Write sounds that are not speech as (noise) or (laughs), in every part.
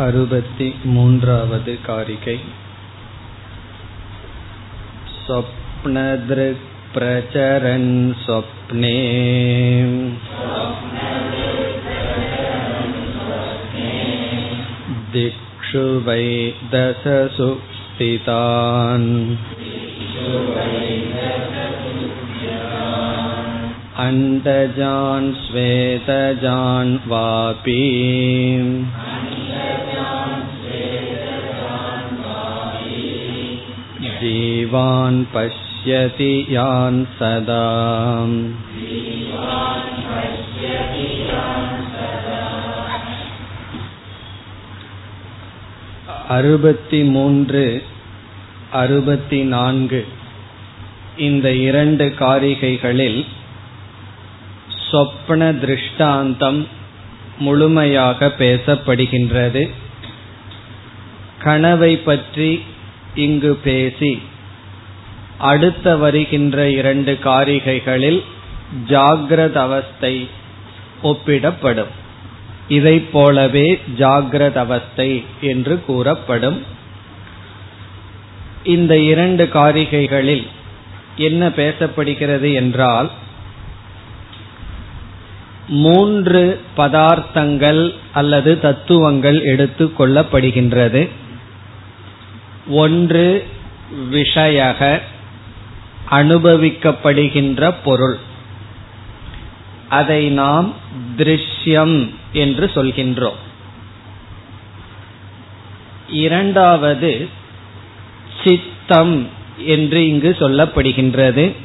अरुपति मून्रावद् कारिकै स्वप्नदृक्प्रचरन् स्वप्ने दिक्षु वै दशसु स्थितान् अण्डजान् श्वेतजान् वापि जीवान् पश्यति यान् सदा அறுபத்தி மூன்று அறுபத்தி நான்கு இந்த இரண்டு காரிகைகளில் சொப்பன திருஷ்டாந்தம் முழுமையாக பேசப்படுகின்றது கனவை பற்றி இங்கு பேசி அடுத்த வருகின்ற இரண்டு காரிகைகளில் ஜாகிரத அவஸ்தை ஒப்பிடப்படும். இதை போலவே ஜாகிரத அவஸ்தை என்று கூறப்படும். இந்த இரண்டு காரிகைகளில் என்ன பேசப்படுகிறது என்றால் மூன்று பதார்த்தங்கள் அல்லது தத்துவங்கள் எடுத்துக் கொள்ளப்படுகின்றது. ஒன்று விஷயக அனுபவிக்கப்படுகின்ற பொருள். அதை நாம் திருஷ்யம் என்று சொல்கின்றோம். இரண்டாவது சித்தம் என்று இங்கு சொல்லப்படுகின்றது.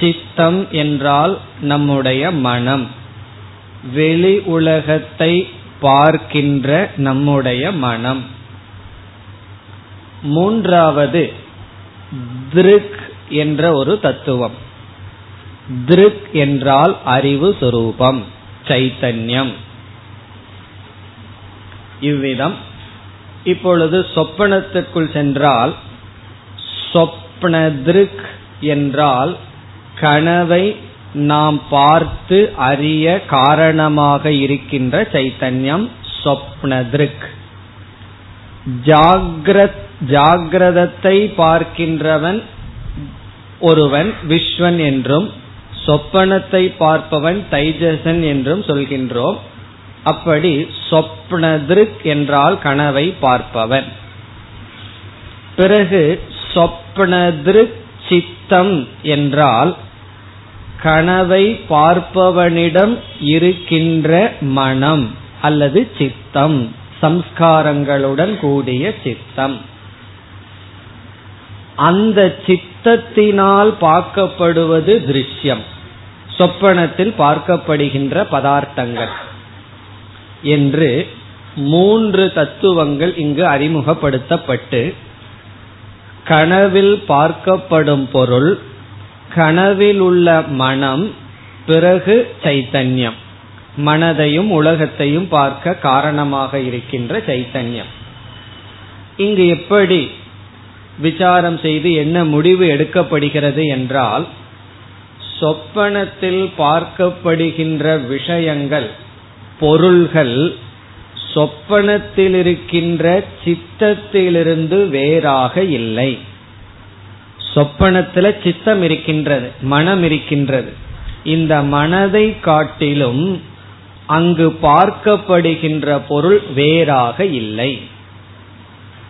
சித்தம் என்றால் நம்முடைய மனம். வெளி உலகத்தை பார்க்கின்ற நம்முடைய மனம். மூன்றாவது திருக் என்ற ஒரு தத்துவம். திருக் என்றால் அறிவு சுரூபம் சைத்தன்யம். இவ்விதம். இப்பொழுது சொப்பனத்துக்குள் சென்றால் சொப்ன திருக் என்றால் கனவை நாம் பார்த்து அறிய காரணமாக இருக்கின்ற சைத்தன்யம் சொப்ன திருக். ஜாகிரத் ஜாகிரதத்தை பார்க்கின்றவன் ஒருவன் விஸ்வன் என்றும் சொப்பனத்தை பார்ப்பவன் தைஜசன் என்றும் சொல்கின்றோம். அப்படி சொப்னதிருக் என்றால் கனவை பார்ப்பவன். பிறகு சொப்னதிருக் சித்தம் என்றால் கனவை பார்ப்பவனிடம் இருக்கின்ற மனம் அல்லது சித்தம். சம்ஸ்காரங்களுடன் கூடிய சித்தம். அந்த சித்தத்தினால் பார்க்கப்படுவது திருஷ்யம். சொப்பனத்தில் பார்க்கப்படுகின்ற பதார்த்தங்கள் என்று மூன்று தத்துவங்கள் இங்கு அறிமுகப்படுத்தப்பட்டு கனவில் பார்க்கப்படும் பொருள் கனவில் உள்ள மனம் பிறகு சைத்தன்யம். மனதையும் உலகத்தையும் பார்க்க காரணமாக இருக்கின்ற சைத்தன்யம். இங்கு எப்படி விசாரம் செய்து என்ன முடிவு எடுக்கப்படுகிறது என்றால் சொப்பனத்தில் பார்க்கப்படுகின்ற விஷயங்கள் பொருள்கள் சொப்பனத்தில் இருக்கின்ற சித்தத்திலிருந்து வேறாக இல்லை. சொப்பனத்தில் சித்தம் இருக்கின்றது மனம் இருக்கின்றது. இந்த மனதை காட்டிலும் அங்கு பார்க்கப்படுகின்ற பொருள் வேறாக இல்லை.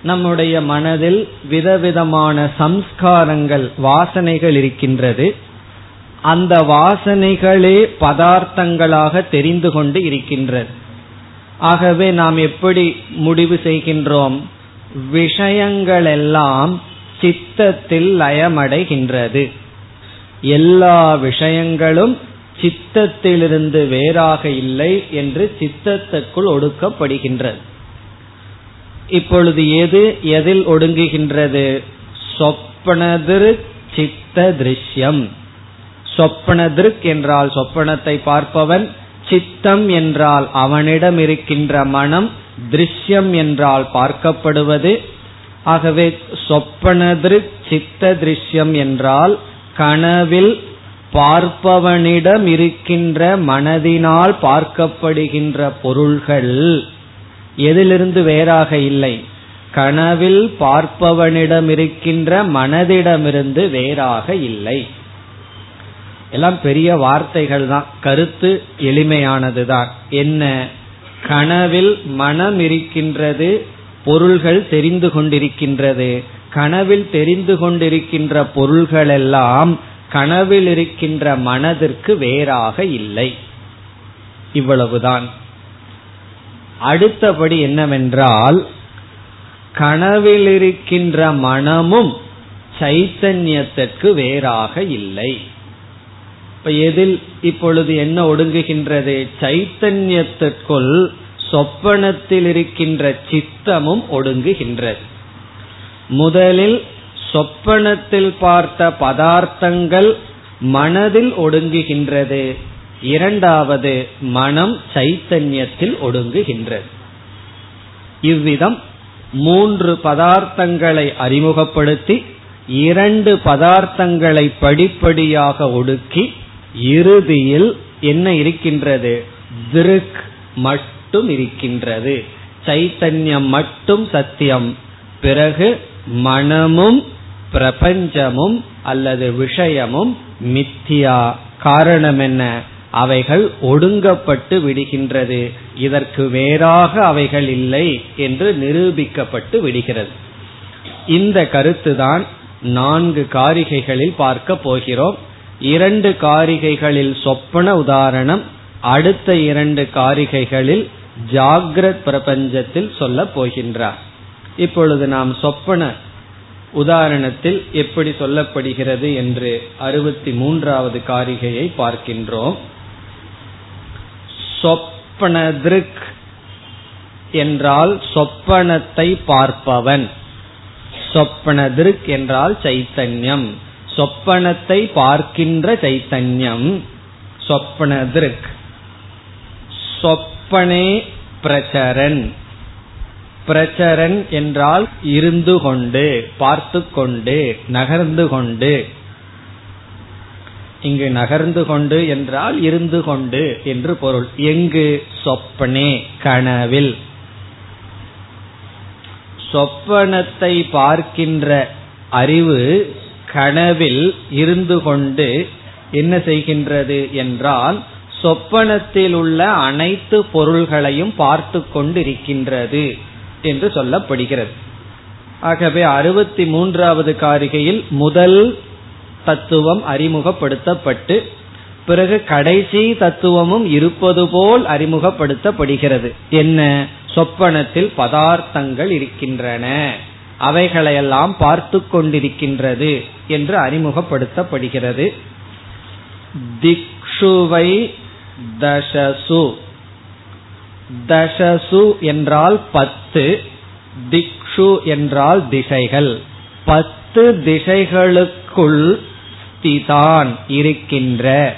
நம்முடைய மனதில் விதவிதமான சம்ஸ்காரங்கள் வாசனைகள் இருக்கின்றது. அந்த வாசனைகளே பதார்த்தங்களாக தெரிந்து கொண்டு இருக்கின்றது. ஆகவே நாம் எப்படி முடிவு செய்கின்றோம்? விஷயங்களெல்லாம் சித்தத்தில் லயமடைகின்றது. எல்லா விஷயங்களும் சித்தத்திலிருந்து வேறாக இல்லை என்று சித்தத்துக்குள் ஒடுக்கப்படுகின்றது. இப்பொழுது எது எதில் ஒடுங்குகின்றது? சொப்பனதிரு சித்த திருஷ்யம் சொப்பனதிருக் என்றால் சொப்பனத்தை பார்ப்பவன் சித்தம் என்றால் அவனிடம் இருக்கின்ற மனம் திருஷ்யம் என்றால் பார்க்கப்படுவது. ஆகவே சொப்பனதிருக் சித்த திருஷ்யம் என்றால் கனவில் பார்ப்பவனிடம் இருக்கின்ற மனதினால் பார்க்கப்படுகின்ற பொருள்கள் எதிலிருந்து வேறாக இல்லை. கனவில் பார்ப்பவனிடம் இருக்கின்ற மனதிடமிருந்து வேறாக இல்லை. எல்லாம் பெரிய வார்த்தைகள் தான். கருத்து எளிமையானதுதான். என்ன? கனவில் மனம் இருக்கின்றது பொருள்கள் தெரிந்து கொண்டிருக்கின்றது. கனவில் தெரிந்து கொண்டிருக்கின்ற பொருள்கள் எல்லாம் கனவில் இருக்கின்ற மனதிற்கு வேறாக இல்லை. இவ்வளவுதான். அடுத்தபடி என்னவென்றால் கனவில் இருக்கின்ற மனமும் சைத்தன்யத்திற்கு வேறாக இல்லை. இப்ப எதில் இப்பொழுது என்ன ஒடுங்குகின்றது? சைத்தன்யத்திற்குள் சொப்பனத்தில் இருக்கின்ற சித்தமும் ஒடுங்குகின்றது. முதலில் சொப்பனத்தில் பார்த்த பதார்த்தங்கள் மனதில் ஒடுங்குகின்றது. இரண்டாவது மனம் சைத்தன்யத்தில் ஒடுங்குகின்றது. இவ்விதம் மூன்று பதார்த்தங்களை அறிமுகப்படுத்தி இரண்டு பதார்த்தங்களை படிப்படியாக ஒடுக்கி இறுதியில் என்ன இருக்கின்றது? திருக் மட்டும் இருக்கின்றது. சைத்தன்யம் மட்டும் சத்தியம். பிறகு மனமும் பிரபஞ்சமும் அல்லது விஷயமும் மித்தியா. காரணம் என்ன? அவைகள் ஒடுங்கப்பட்டு விடுகின்றது. இதற்கு வேறாக அவைகள் இல்லை என்று நிரூபிக்கப்பட்டு விடுகிறது. இந்த கருத்துதான் நான்கு காரிகைகளில் பார்க்க போகிறோம். இரண்டு காரிகைகளில் சொப்பன உதாரணம் அடுத்த இரண்டு காரிகைகளில் ஜாகிரத் பிரபஞ்சத்தில் சொல்ல போகின்றார். இப்பொழுது நாம் சொப்பன உதாரணத்தில் எப்படி சொல்லப்படுகிறது என்று அறுபத்தி மூன்றாவது காரிகையை பார்க்கின்றோம். சொப்பனதிருக் என்றால் சொப்பனத்தை பார்ப்பவன். சொப்பனதிருக் என்றால் சைத்தன்யம். சொப்பனத்தை பார்க்கின்ற சைத்தன்யம். சொப்பனதிருக். சொப்பனே பிரச்சரன் பிரச்சரன் என்றால் இருந்து கொண்டு பார்த்து கொண்டு நகர்ந்து கொண்டு. இங்கு நகர்ந்து கொண்டு என்றால் இருந்து கொண்டு என்று பொருள். எங்கு? சொப்பனே கனவில். சொப்பனத்தை பார்க்கின்ற அறிவு கனவில் இருந்து கொண்டு என்ன செய்கின்றது என்றால் சொப்பனத்தில் உள்ள அனைத்து பொருள்களையும் பார்த்து கொண்டிருக்கின்றது. என்று சொல்லப்படுகிறது. ஆகவே அறுபத்தி மூன்றாவது காரிகையில் முதல் தத்துவம் அறிமுகப்படுத்தப்பட்டு பிறகு கடைசி தத்துவமும் இருப்பது போல் அறிமுகப்படுத்தப்படுகிறது. என்ன? சொப்பனத்தில் பதார்த்தங்கள் இருக்கின்றன. அவைகளையெல்லாம் பார்த்து கொண்டிருக்கின்றது என்று அறிமுகப்படுத்தப்படுகிறது. திக்ஷுவை தசசு. தசசு என்றால் பத்து திக்ஷு என்றால் திசைகள். பத்து திசைகளுக்குள் ஸ்திதான் இருக்கின்ற.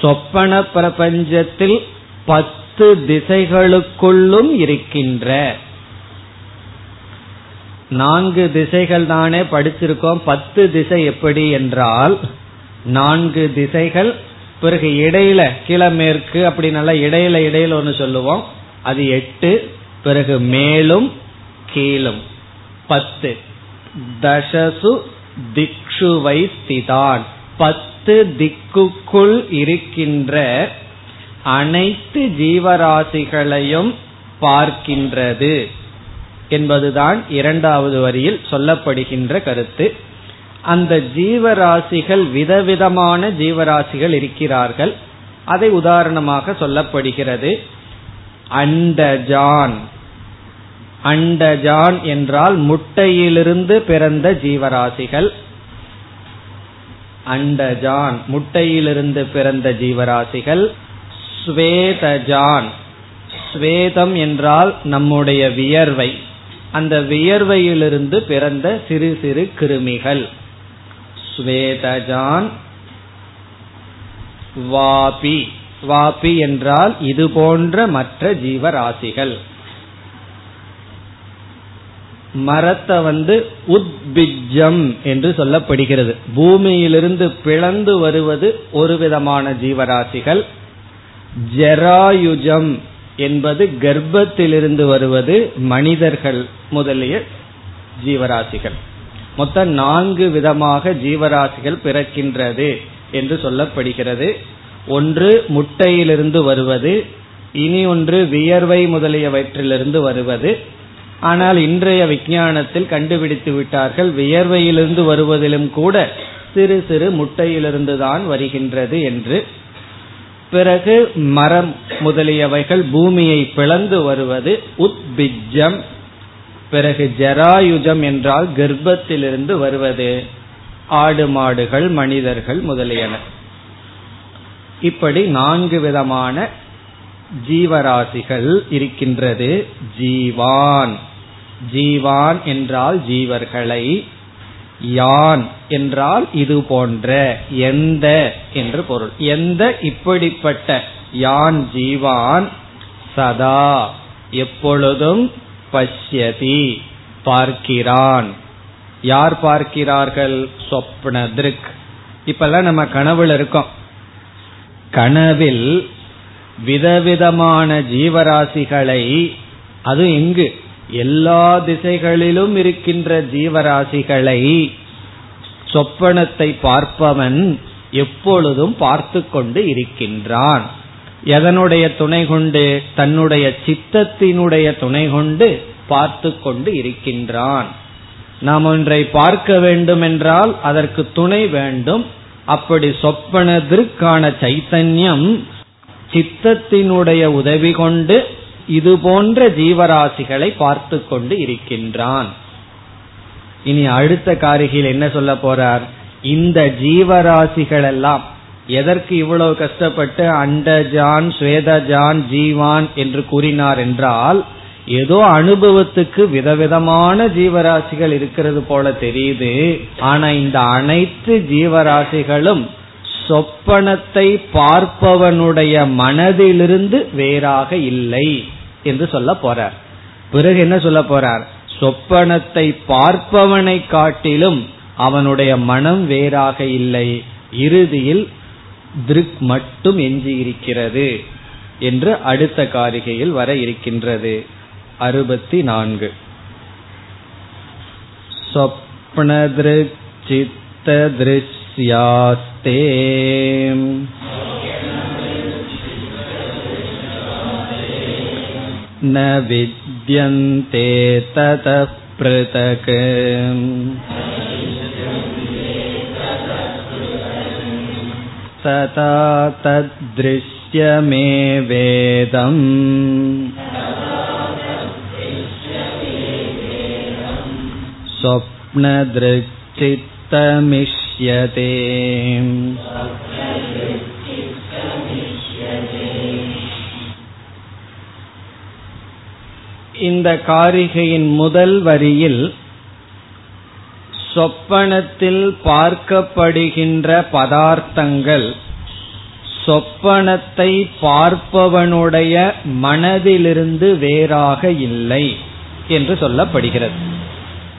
சொப்பன பிரபஞ்சத்தில் பத்து திசைகளுக்குள்ளும் இருக்கின்ற. நான்கு திசைகள் தானே படிச்சிருக்கோம். பத்து திசை எப்படி என்றால் நான்கு திசைகள் பிறகு இடையில கிழமேற்கு அப்படின்னால இடையில இடையில ஒன்று சொல்லுவோம். அது எட்டு பிறகு மேலும் கீழும். பத்து. தசசு திக்ஷுவை ஸ்திதான். பத்து திக்குக்குள் இருக்கின்ற அனைத்து ஜீவராசிகளையும் பார்க்கின்றது என்பதுதான் இரண்டாவது வரியில் சொல்லப்படுகின்ற கருத்து. அந்த ஜீவராசிகள் விதவிதமான ஜீவராசிகள் இருக்கிறார்கள். அதை உதாரணமாக சொல்லப்படுகிறது. அண்டஜான். அண்டஜான் என்றால் முட்டையிலிருந்து பிறந்த ஜீவராசிகள். அண்டஜான் முட்டையிலிருந்து பிறந்த ஜீவராசிகள். ஸ்வேதஜான். ஸ்வேதம் என்றால் நம்முடைய வியர்வை. அந்த வியர்வையிலிருந்து பிறந்த சிறு சிறு கிருமிகள். ஸ்வேதஜான் வாபி. வாபி என்றால் இது போன்ற மற்ற ஜீவராசிகள். மரத்தை வந்து உத்பிஜம் என்று சொல்லப்படுகிறது. பூமியிலிருந்து பிளந்து வருவது ஒரு விதமான ஜீவராசிகள். ஜெராயுஜம் என்பது கர்ப்பத்திலிருந்து வருவது மனிதர்கள் முதலிய ஜீவராசிகள். மொத்தம் நான்கு விதமாக ஜீவராசிகள் பிறக்கின்றது என்று சொல்லப்படுகிறது. ஒன்று முட்டையிலிருந்து வருவது. இனி ஒன்று வியர்வை முதலியவற்றிலிருந்து வருவது. ஆனால் இன்றைய விஞ்ஞானத்தில் கண்டுபிடித்து விட்டார்கள் வியர்வையிலிருந்து வருவதிலும் கூட சிறு சிறு முட்டையிலிருந்து தான் வருகின்றது என்று. பிறகு மரம் முதலியவைகள் பூமியை பிளந்து வருவது. உத்பிஜம் பிறகு ஜராயுஜம் என்றால் கர்ப்பத்திலிருந்து வருவது. ஆடு மாடுகள் மனிதர்கள் முதலியன. இப்படி நான்கு விதமான ஜீவராசிகள் இருக்கின்றது. ஜீவான். ஜீவான் என்றால் ஜீவர்களை. யான் என்றால் இது போன்ற எந்த என்று பொருள். எந்த இப்படிப்பட்ட யான் ஜீவான் சதா. எப்பொழுதும் பஷ்யதி பார்க்கிறான். யார் பார்க்கிறார்கள்? சொப்ன திருக். இப்பெல்லாம் நம்ம கனவுல இருக்கோம். கனவில் விதவிதமான ஜீவராசிகளை அது எங்கு? எல்லா திசைகளிலும் இருக்கின்ற ஜீவராசிகளை சொப்பனத்தை பார்ப்பவன் எப்பொழுதும் பார்த்து கொண்டு இருக்கின்றான். எதனுடைய துணை கொண்டு தன்னுடைய சித்தத்தினுடைய துணை கொண்டு பார்த்து கொண்டு இருக்கின்றான். நாம் ஒன்றை பார்க்க வேண்டும் என்றால் அதற்கு துணை வேண்டும். அப்படி சொப்பனதற்கான சைத்தன்யம் சித்தத்தினுடைய உதவி கொண்டு இது போன்ற ஜீவராசிகளை பார்த்து கொண்டு இருக்கின்றான். இனி அடுத்த காரிகையில் என்ன சொல்ல போறார்? இந்த ஜீவராசிகள் எல்லாம் எதற்கு இவ்வளவு கஷ்டப்பட்டு அண்டஜான் ஸ்வேதஜான் ஜீவான் என்று கூறினார் என்றால் ஏதோ அனுபவத்துக்கு விதவிதமான ஜீவராசிகள் இருக்கிறது போல தெரியுது. ஆனா இந்த அனைத்து ஜீவராசிகளும் சொப்பனத்தை பார்ப்பவனுடைய மனதிலிருந்து வேறாக இல்லை என்று சொல்ல போறார். பிறகு என்ன சொல்ல போறார்? சொப்பனத்தை பார்ப்பவனை காட்டிலும் அவனுடைய மனம் வேறாக இல்லை. இறுதியில் திருக் மட்டும் எஞ்சி இருக்கிறது என்று அடுத்த காரிகையில் வர இருக்கின்றது அறுபத்தி நான்கு சொப்னதிருக் சித்த திருஷ்யாஸ்தே न विद्यन्ते ततः पृथक् तथा तद्दृश्यमे वेदम् स्वप्नदृक्चित्तमिष्यते இந்த காரிகையின் முதல் வரியில் சொப்பனத்தில் பார்க்கப்படுகின்ற பதார்த்தங்கள் சொப்பனத்தை பார்ப்பவனுடைய மனதிலிருந்து வேறாக இல்லை என்று சொல்லப்படுகிறது.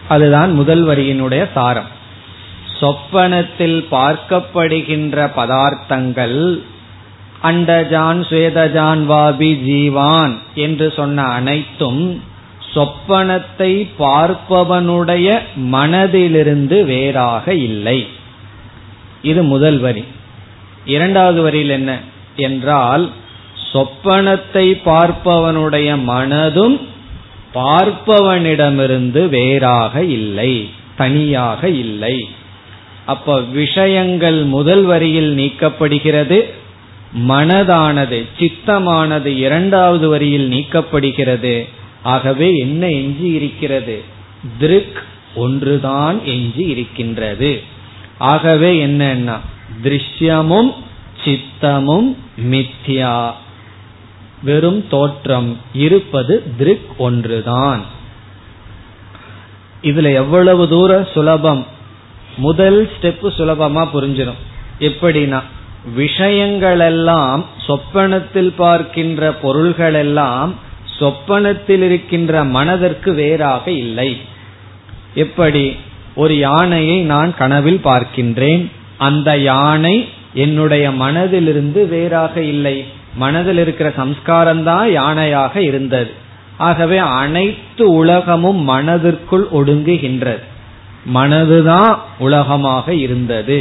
அதுதான் முதல் வரியினுடைய சாரம். சொப்பனத்தில் பார்க்கப்படுகின்ற பதார்த்தங்கள் அண்டஜான் சுவேதஜான் வாபி ஜீவான் என்று சொன்ன அனைத்தும் சொப்பனத்தை பார்ப்பவனுடைய மனதிலிருந்து வேறாக இல்லை. இது முதல் வரி. இரண்டாவது வரியில் என்ன? என்றால் சொப்பனத்தை பார்ப்பவனுடைய மனதும் பார்ப்பவனிடமிருந்து வேறாக இல்லை தனியாக இல்லை. அப்ப விஷயங்கள் முதல் வரியில் நீக்கப்படுகிறது மனதானது சித்தமானது இரண்டாவது வரியில் நீக்கப்படுகிறது. ஆகவே என்ன எஞ்சி இருக்கிறது? திருக் ஒன்றுதான் எஞ்சி இருக்கின்றது. ஆகவே என்னன்னா திருஷ்யமும் சித்தமும் மித்யா. வெறும் தோற்றம் இருப்பது திருக் ஒன்றுதான். இதுல எவ்வளவு தூரம் சுலபம்? முதல் ஸ்டெப் சுலபமா புரிஞ்சிடும் எப்படின்னா விஷயங்களெல்லாம் சொப்பனத்தில் பார்க்கின்ற பொருள்களெல்லாம் சொப்பனத்தில் இருக்கின்ற மனதிற்கு வேறாக இல்லை. எப்படி? ஒரு யானையை நான் கனவில் பார்க்கின்றேன். அந்த யானை என்னுடைய மனதிலிருந்து வேறாக இல்லை. மனதில் இருக்கிற சம்ஸ்காரம் தான் யானையாக இருந்தது. ஆகவே அனைத்து உலகமும் மனதிற்குள் ஒடுங்குகின்றது. மனதுதான் உலகமாக இருந்தது.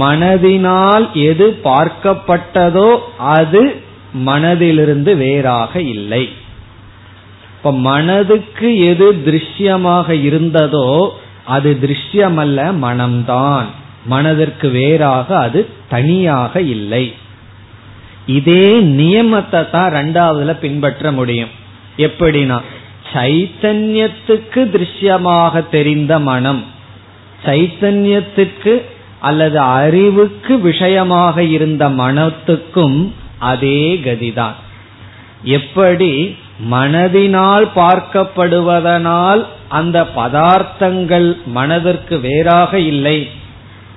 மனதினால் எது பார்க்கப்பட்டதோ அது மனதிலிருந்து வேறாக இல்லை. இப்ப மனதுக்கு எது திருஷ்யமாக இருந்ததோ அது திருஷ்யமல்ல மனம்தான். மனதிற்கு வேறாக அது தனியாக இல்லை. இதே நியமத்தை தான் ரெண்டாவதுல பின்பற்ற முடியும். எப்படின்னா சைத்தன்யத்துக்கு திருஷ்யமாக தெரிந்த மனம் சைத்தன்யத்துக்கு அல்லது அறிவுக்கு விஷயமாக இருந்த மனத்துக்கும் அதே கதிதான். எப்படி மனதினால் பார்க்கப்படுவதனால் அந்த பதார்த்தங்கள் மனதிற்கு வேறாக இல்லை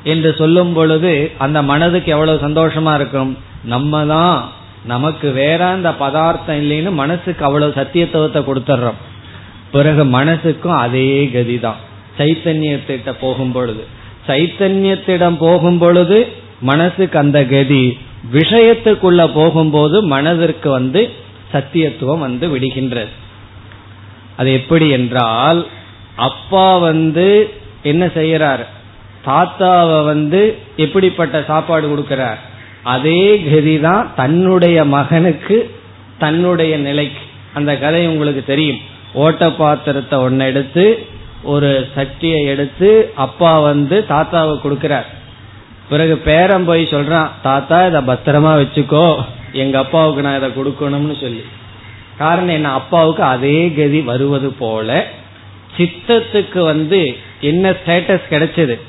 என்று சொல்லும் பொழுது அந்த மனதுக்கு எவ்வளவு சந்தோஷமா இருக்கும்? நம்ம தான் நமக்கு வேற அந்த பதார்த்தம் இல்லைன்னு மனசுக்கு அவ்வளவு சத்தியத்துவத்தை கொடுத்துட்றோம். பிறகு மனசுக்கும் அதே கதிதான். சைத்தன்யத்திட்ட போகும் பொழுது. சைத்தன்யத்திடம் போகும் பொழுது மனசுக்கு அந்த கதி விஷயத்துக்குள்ள போகும்போது மனதிற்கு வந்து சத்தியத்துவம் வந்து விடுகின்றது. அது எப்படி என்றால் அப்பா வந்து என்ன செய்யறார் தாத்தாவை வந்து எப்படிப்பட்ட சாப்பாடு கொடுக்கிறார்? அதே கதி தான் தன்னுடைய மகனுக்கு தன்னுடைய நிலைக்கு. அந்த கதை உங்களுக்கு தெரியும். ஓட்ட பாத்திரத்தை ஒன்னு எடுத்து ஒரு சட்டியை எடுத்து அப்பா வந்து தாத்தாவை கொடுக்கிறார். பிறகு பேரம் போய் சொல்றான் தாத்தா இத பத்திரமா வச்சுக்கோ. எங்க அப்பாவுக்கு நான் இதை கொடுக்கணும்னு சொல்லி. காரணம் என்ன? அப்பாவுக்கு அதே கதி வருவது போல சித்தத்துக்கு வந்து என்ன ஸ்டேட்டஸ் கிடைச்சது?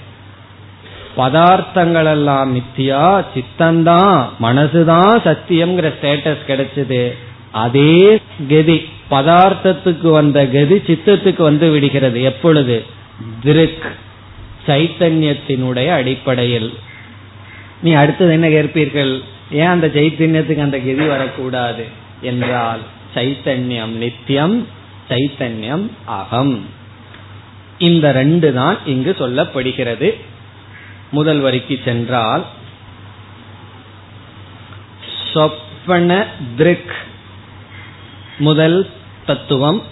பதார்த்தங்கள் எல்லாம் மித்தியா சித்தந்தான் மனசுதான் சத்தியம்ங்கிற ஸ்டேட்டஸ் கிடைச்சது. அதே கதி பதார்த்தத்துக்கு வந்த கதி சித்தத்துக்கு வந்து விடுகிறது. எப்பொழுது? திருக் சைத்தன்யத்தினுடைய அடிப்படையில். நீ அடுத்தது என்ன கேட்பீர்கள்? ஏன் அந்த சைத்தன்யத்துக்கு அந்த கதி வரக்கூடாது? என்றால் சைத்தன்யம் நித்தியம் சைத்தன்யம் அகம். இந்த ரெண்டு தான் இங்கு சொல்லப்படுகிறது. முதல் வரிக்கு சென்றால் சொப்பன திருக் முதல் தத்துவம்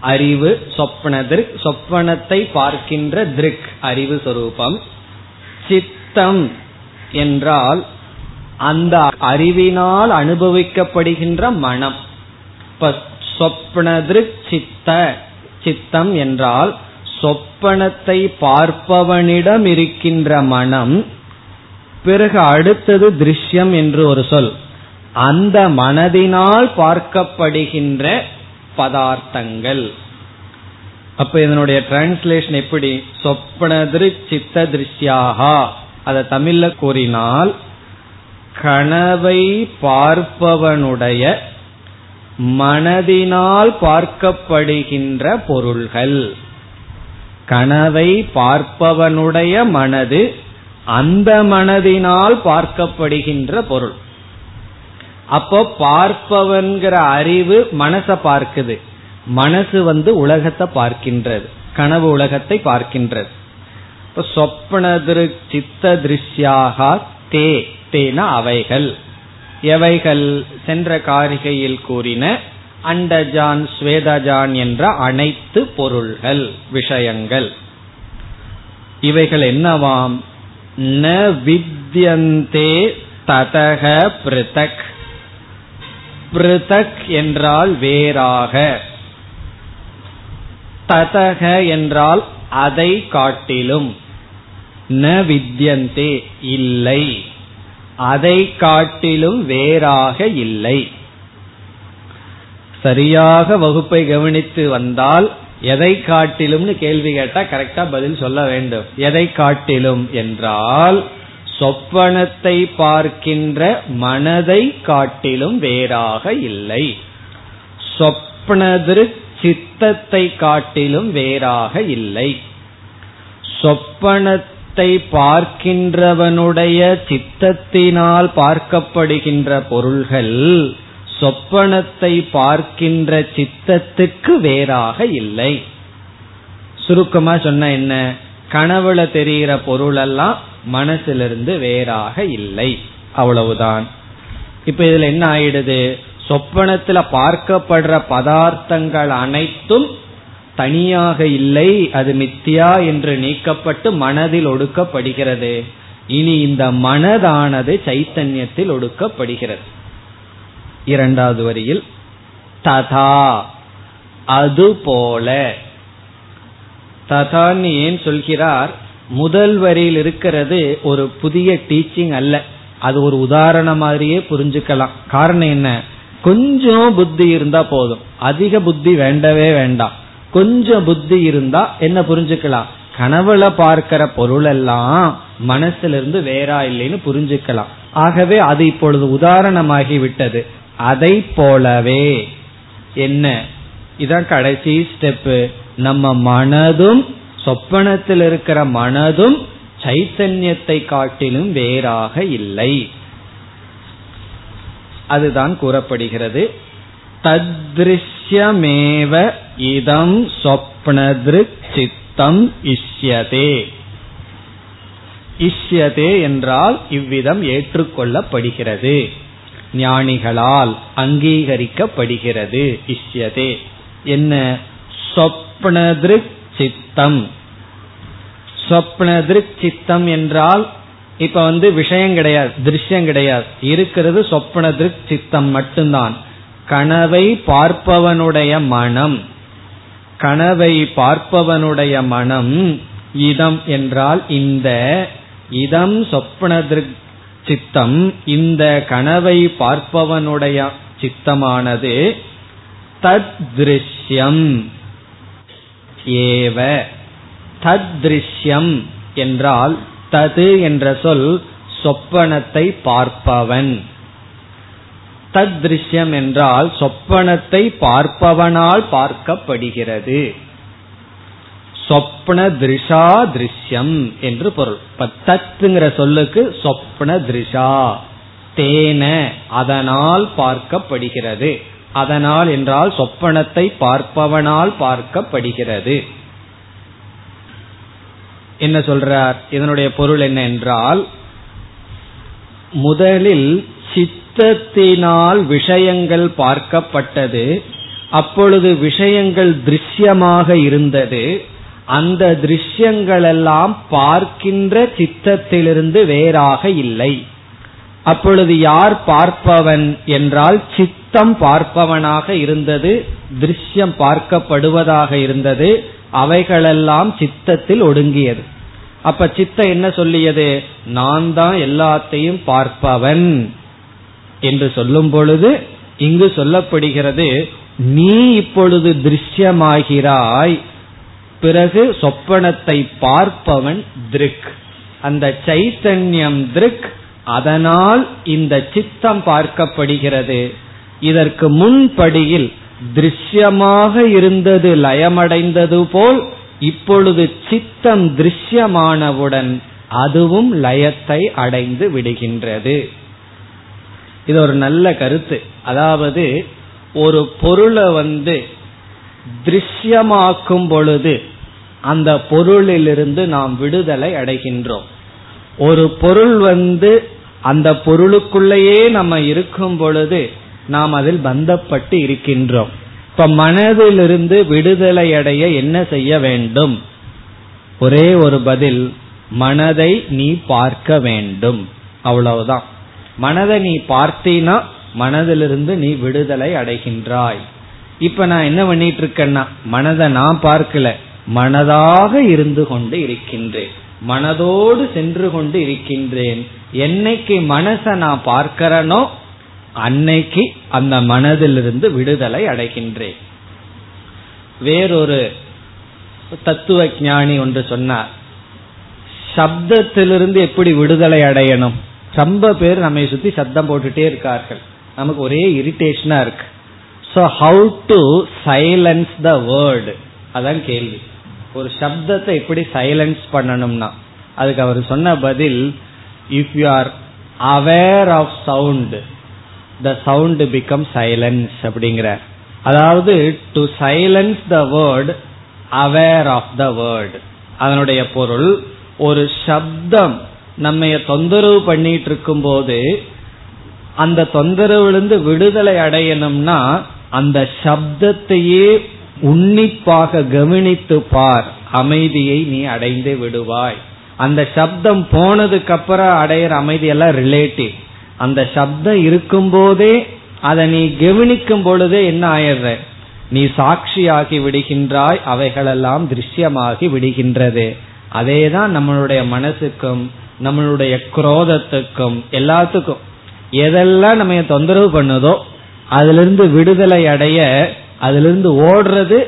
அறிவு சொப்பன திருக் சொப்பனத்தை பார்க்கின்ற திருக் அறிவு சொரூபம். சித்தம் என்றால் அந்த அறிவினால் அனுபவிக்கப்படுகின்ற மனம். இப்ப சொப்ன திருக் சித்த சித்தம் என்றால் சொப்பனத்தை பார்ப்பவனிடம் இருக்கின்ற மனம் பிறகு அடுத்தது திருஷ்யம் என்று ஒரு சொல். அந்த மனதினால் பார்க்கப்படுகின்ற பதார்த்தங்கள். அப்ப இதனுடைய டிரான்ஸ்லேஷன் எப்படி? சொப்பனதிரு சித்த திருஷ்யாகா அதை தமிழ்ல கூறினால் கனவை பார்ப்பவனுடைய மனதினால் பார்க்கப்படுகின்ற பொருள்கள். கனவை பார்ப்பவனுடைய மனது அந்த மனதினால் பார்க்கப்படுகின்ற பொருள். அப்போ பார்ப்பவன்கிற அறிவு மனசை பார்க்குது. மனசு வந்து உலகத்தை பார்க்கின்றது. கனவு உலகத்தை பார்க்கின்றது. இப்ப சொப்பன சித்த திருஷ்யாக தே தேன அவைகள். எவைகள்? சென்ற காரிகையில் கூறின அண்டஜான் ஸ்வேதஜான் என்ற அனைத்து பொருள்கள் விஷயங்கள். இவைகள் என்னவாம்? ந வித்யந்தே ததக பிருதக். பிருதக் என்றால் வேறாக. ததக என்றால் அதை காட்டிலும். ந வித்யந்தே இல்லை. அதை காட்டிலும் வேறாக இல்லை. சரியாக வகுப்பை கவனித்து வந்தால் எதை காட்டிலும்னு கேள்வி கேட்டா கரெக்டா பதில் சொல்ல வேண்டும். எதை காட்டிலும் என்றால் சொப்பனத்தை பார்க்கின்ற மனதை காட்டிலும் வேறாக இல்லை. சொப்னது சித்தத்தை காட்டிலும் வேறாக இல்லை. சொப்பனத்தை பார்க்கின்றவனுடைய சித்தத்தினால் பார்க்கப்படுகின்ற பொருள்கள் சொப்பனத்தை பார்க்கின்ற சித்தத்துக்கு வேறாக இல்லை. சுருக்கமா சொன்ன என்ன? கனவுல தெரிகிற பொருள் எல்லாம் மனசிலிருந்து வேறாக இல்லை. அவ்வளவுதான். இப்ப இதுல என்ன ஆயிடுது? சொப்பனத்துல பார்க்கப்படுற பதார்த்தங்கள் அனைத்தும் தனியாக இல்லை அது மித்தியா என்று நீக்கப்பட்டு மனதில் ஒடுக்கப்படுகிறது. இனி இந்த மனதானது சைத்தன்யத்தில் ஒடுக்கப்படுகிறது. இரண்டாவது வரியில் ததா அதுபோல. ததான்னு ஏன் சொல்கிறார்? முதல் வரியில் இருக்கிறது ஒரு புதிய டீச்சிங் அல்ல. அது ஒரு உதாரணம் மாதிரியே புரிஞ்சுக்கலாம். காரணம் என்ன? கொஞ்சம் புத்தி இருந்தா போதும். அதிக புத்தி வேண்டவே வேண்டாம். கொஞ்சம் புத்தி இருந்தா என்ன புரிஞ்சுக்கலாம்? கனவுல பார்க்கிற பொருள் எல்லாம் மனசுல இருந்து வேறா இல்லைன்னு புரிஞ்சுக்கலாம். ஆகவே அது இப்பொழுது உதாரணமாகி விட்டது. அதை போலவே. என்ன? இதான் கடைசி ஸ்டெப்பு நம்ம மனதும் சொப்பனத்தில் இருக்கிற மனதும் சைத்தன்யத்தை காட்டிலும் வேறாக இல்லை. அதுதான் கூறப்படுகிறது. தத்ருஷ்யமேவ இதம் சொப்னதிருக் சித்தம் இஷ்யதே. இஷ்யதே என்றால் இவ்விதம் ஏற்றுக்கொள்ளப்படுகிறது. ஞானிகளால் அங்கீகரிக்கப்படுகிறது இஷ்யதே. என்ன? சொப்னதிருக் சித்தம் சொப்னதிருக் சித்தம் என்றால் இப்ப வந்து விஷயம் கிடையாது திருஷ்யம் கிடையாது. இருக்கிறது சொப்னதிருக் சித்தம் மட்டும்தான். கனவை பார்ப்பவனுடைய மனம் கனவை பார்ப்பவனுடைய மனம் இதம் என்றால் இந்த இதம் சொப்னதிருக் சித்தம் இந்த கனவை பார்ப்பவனுடைய சித்தமானது தத் திருஷ்யம். ஏவ. திருஷ்யம் என்றால் தது என்ற சொல் சொப்பனத்தை பார்ப்பவன். திருஷ்யம் என்றால் சொப்பனத்தை பார்ப்பவனால் பார்க்கப்படுகிறது. சொப்ன திருஷா திருஷ்யம் என்று பொருள். தத்துங்கிற சொல்லுக்கு சொப்ன திருஷா. தேன அதனால் பார்க்கப்படுகிறது. அதனால் என்றால் சொப்பனத்தை பார்ப்பவனால் பார்க்கப்படுகிறது. என்ன சொல்றார்? இதனுடைய பொருள் என்ன என்றால் முதலில் சித்தத்தினால் விஷயங்கள் பார்க்கப்பட்டது அப்பொழுது விஷயங்கள் திருஷ்யமாக இருந்தது அந்த திருஷ்யங்கள் எல்லாம் பார்க்கின்ற சித்தத்திலிருந்து வேறாக இல்லை. அப்பொழுது யார் பார்ப்பவன் என்றால் சித்தம் பார்ப்பவனாக இருந்தது திருஷ்யம் பார்க்கப்படுவதாக இருந்தது அவைகளெல்லாம் சித்தத்தில் ஒடுங்கியது. அப்ப சித்தம் என்ன சொல்லியது? நான் தான் எல்லாத்தையும் பார்ப்பவன் என்று சொல்லும் பொழுது இங்கு சொல்லப்படுகிறது நீ இப்பொழுது திருஷ்யமாகிறாய் பிறகு சொப்பனத்தை பார்ப்பவன் திருக். அந்த சைத்தன்யம் திருக் அதனால் இந்த சித்தம் பார்க்கப்படுகிறது. இதற்கு முன்படியில் திருஷ்யமாக இருந்தது லயமடைந்தது போல் இப்பொழுது சித்தம் திருஷ்யமானவுடன் அதுவும் லயத்தை அடைந்து விடுகின்றது. இது ஒரு நல்ல கருத்து. அதாவது ஒரு பொருளை வந்து திருஷ்யமாக்கும் பொழுது அந்த பொருளிலிருந்து நாம் விடுதலை அடைகின்றோம். ஒரு பொருள் வந்து அந்த பொருளுக்குள்ளேயே நம்ம இருக்கும் பொழுது நாம் அதில் பந்தப்பட்டு இருக்கின்றோம். இப்ப மனதிலிருந்து விடுதலை அடைய என்ன செய்ய வேண்டும்? ஒரே ஒரு பதில் மனதை நீ பார்க்க வேண்டும். அவ்வளவுதான். மனதை நீ பார்த்தீனா மனதிலிருந்து நீ விடுதலை அடைகின்றாய். இப்ப நான் என்ன பண்ணிட்டு இருக்கேன்னா மனதை நான் பார்க்கல மனதாக இருந்து கொண்டு இருக்கின்றேன். மனதோடு சென்று கொண்டு இருக்கின்றேன். என்னைக்கு மனசை நான் பார்க்கிறேனோ அன்னைக்கு அந்த மனதிலிருந்து விடுதலை அடைகின்றேன். வேறொரு தத்துவ ஞானி ஒன்று சொன்னார் சப்தத்திலிருந்து எப்படி விடுதலை அடையணும்? ரொம்ப பேர் நம்மை சுத்தி சத்தம் போட்டுட்டே இருக்கார்கள். நமக்கு ஒரே இரிட்டேஷனா இருக்கு. So how to silence the word அதான் கேள்வி. ஒரு சப்தத்தை எப்படி சைலன்ஸ் பண்ணணும்னா அதுக்கு அவர் சொன்ன பதில் if you are aware of sound the sound become silence அப்படிங்கிறார் அதாவது to silence the word aware of the word அதனுடைய பொருள் ஒரு சப்தம் நம்ம தொந்தரவு பண்ணிட்டு இருக்கும் போது அந்த தொந்தரவிலிருந்து விடுதலை அடையணும்னா அந்த சப்தத்தையே உன்னிப்பாக கவனித்து பார். அமைதியை நீ அடைந்து விடுவாய். அந்த சப்தம் போனதுக்கு அப்புறம் அடையிற அமைதியெல்லாம் ரிலேட்டிவ் அந்த சப்தம் இருக்கும் போதே அதை நீ கவனிக்கும் பொழுதே என்ன ஆயிடுற நீ சாட்சியாகி விடுகின்றாய் அவைகளெல்லாம் திருஷ்யமாகி விடுகின்றது. அதேதான் நம்மளுடைய மனசுக்கும் நம்மளுடைய குரோதத்துக்கும் எல்லாத்துக்கும். எதெல்லாம் நம்ம தொந்தரவு பண்ணுதோ அதுல இருந்து விடுதலை அடைய அதுல இருந்து ஓடுறது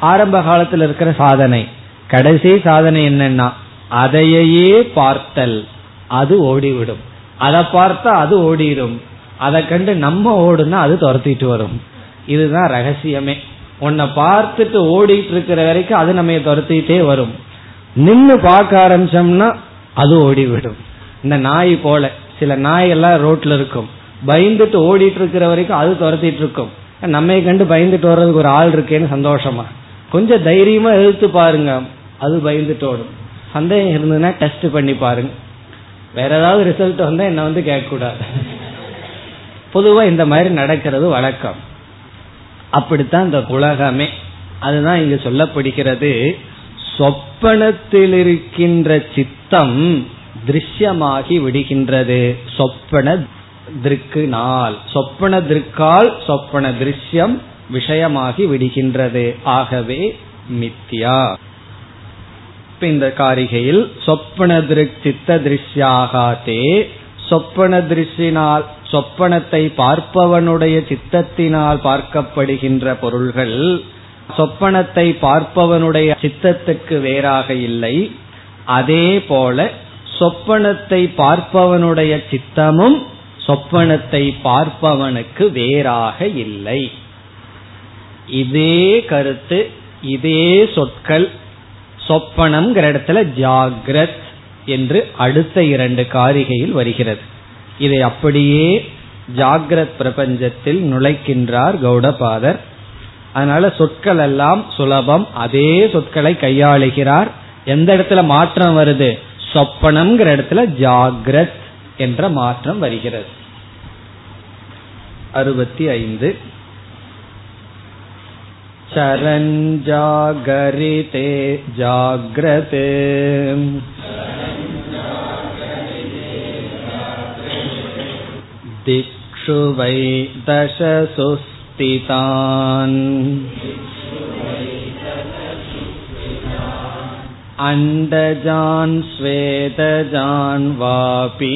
ஆரம்ப காலத்தில் இருக்கிற சாதனை. கடைசி சாதனை என்னன்னா அதையே பார்த்தல். அது ஓடிவிடும். அதை பார்த்தா அது ஓடிடும் அதை கண்டு நம்ம ஓடுனா அது துரத்திட்டு வரும். இதுதான் ரகசியமே. உன்னை பார்த்துட்டு ஓடிட்டு இருக்கிற வரைக்கும் அது நம்ம துரத்திட்டே வரும். நின்று பார்க்க ஆரம்பிச்சோம்னா அது ஓடிவிடும். இந்த நாய் போல சில நாய் எல்லாம் ரோட்ல இருக்கும். பயந்துட்டு ஓடிட்டு இருக்கிற வரைக்கும் அது துரத்திட்டு இருக்கும். நம்ம கண்டு பயந்துட்டு வர்றதுக்கு ஒரு ஆள் இருக்கேன்னு சந்தோஷமா? கொஞ்சம் தைரியமா எழுத்து பாருங்க. அது பயந்துட்டு ஓடும். சந்தேகம் இருந்ததுன்னா டெஸ்ட் பண்ணி பாருங்க. வேற ஏதாவது ரிசல்ட் வந்தா என்ன வந்து கேட்க கூடாது பொதுவா இந்த மாதிரி நடக்கிறது வழக்கம். அப்படித்தான் இந்த உலகமே. அதுதான் இங்கு சொல்லப்படுகிறது. சொப்பனத்தில் இருக்கின்ற சித்தம் திருஷ்யமாகி விடுகின்றது. சொப்பன திருக்கு நாள் சொப்பன திருக்கால் சொப்பன திருஷ்யம் விஷயமாகி விடுகின்றது. ஆகவே மித்யா. இந்த காரிகையில் சொப்பன சித்த திருஷ்யாகாதே சொப்பன திருஷ்யினால் சொப்பனத்தை பார்ப்பவனுடைய சித்தத்தினால் பார்க்கப்படுகின்ற பொருள்கள் சொப்பனத்தை பார்ப்பவனுடைய சித்தத்துக்கு வேறாக இல்லை. அதே போல சொப்பனத்தை பார்ப்பவனுடைய சித்தமும் சொப்பனத்தை பார்ப்பவனுக்கு வேறாக இல்லை. இதே கருத்து இதே சொற்கள் சொப்பனம்ங்கிற இடத்துல ஜாகிரத் என்று அடுத்த இரண்டு காரிகையில் வருகிறது. இதை அப்படியே ஜாகிரத் பிரபஞ்சத்தில் நுழைக்கின்றார் கௌடபாதர். அதனால சொற்கள் எல்லாம் சுலபம். அதே சொற்களை கையாளுகிறார். எந்த இடத்துல மாற்றம் வருது? சொப்பனம்ங்கிற இடத்துல ஜாகிரத் என்ற மாற்றம் வருகிறது. அறுபத்தி ஐந்து. चरञ्जागरिते जाग्रते दिक्षु वै दशसु स्थितान् अण्डजान् स्वेदजान् वापि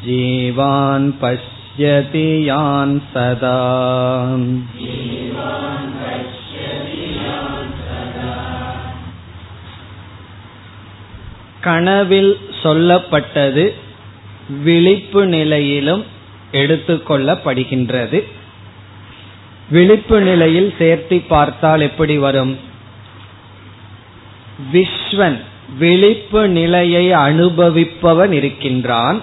जीवान् पश्यति यान् सदा கனவில் சொல்லப்பட்டது விழிப்பு நிலையிலும் எடுத்துக்கொள்ளப்படுகின்றது விழிப்பு நிலையில் சேர்த்தி பார்த்தால் எப்படி வரும் விஸ்வன் விழிப்பு நிலையை அனுபவிப்பவன் இருக்கின்றான்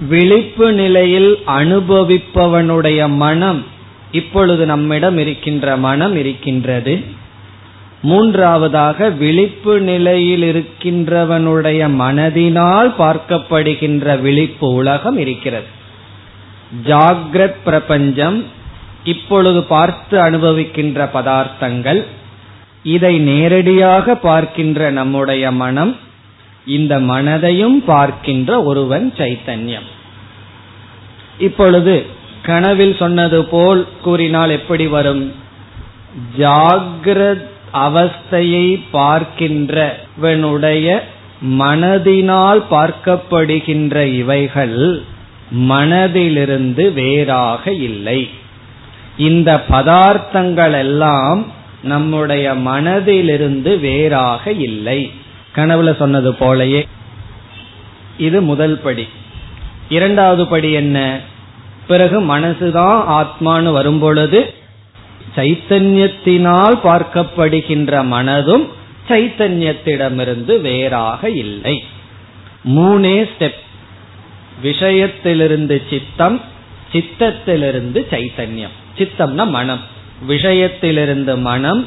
விழிப்பு நிலையில் அனுபவிப்பவனுடைய மனம் இப்பொழுது நம்மிடம் இருக்கின்ற மனம் இருக்கின்றது. மூன்றாவதாக விழிப்பு நிலையில் இருக்கின்றவனுடைய மனதினால் பார்க்கப்படுகின்ற விழிப்பு உலகம் இருக்கிறது. ஜாகிரத் பிரபஞ்சம் இப்பொழுது பார்த்து அனுபவிக்கின்ற பதார்த்தங்கள் இதை நேரடியாக பார்க்கின்ற நம்முடைய மனம் இந்த மனதையும் பார்க்கின்ற ஒருவன் சைத்தன்யம். இப்பொழுது கனவில் சொன்னது போல் கூறினால் எப்படி வரும்? ஜாகிரத் அவஸ்தையை பார்க்கின்றவனுடைய மனதினால் பார்க்கப்படுகின்ற இவைகள் மனதிலிருந்து வேறாக இல்லை. இந்த பதார்த்தங்கள் எல்லாம் நம்முடைய மனதிலிருந்து வேறாக இல்லை. கனவுல சொன்னது போலயே இது முதல் படி. இரண்டாவது படி என்ன? பிறகு மனசுதான் ஆத்மான்னு வரும்பொழுது சைத்தன்யத்தினால் பார்க்கப்படுகின்ற மனதும் சைத்தன்யத்திடமிருந்து வேறாக இல்லை. மூணே ஸ்டெப் விஷயத்திலிருந்து சித்தம் சித்தத்திலிருந்து சைத்தன்யம். சித்தம்னா மனம். விஷயத்திலிருந்து மனம்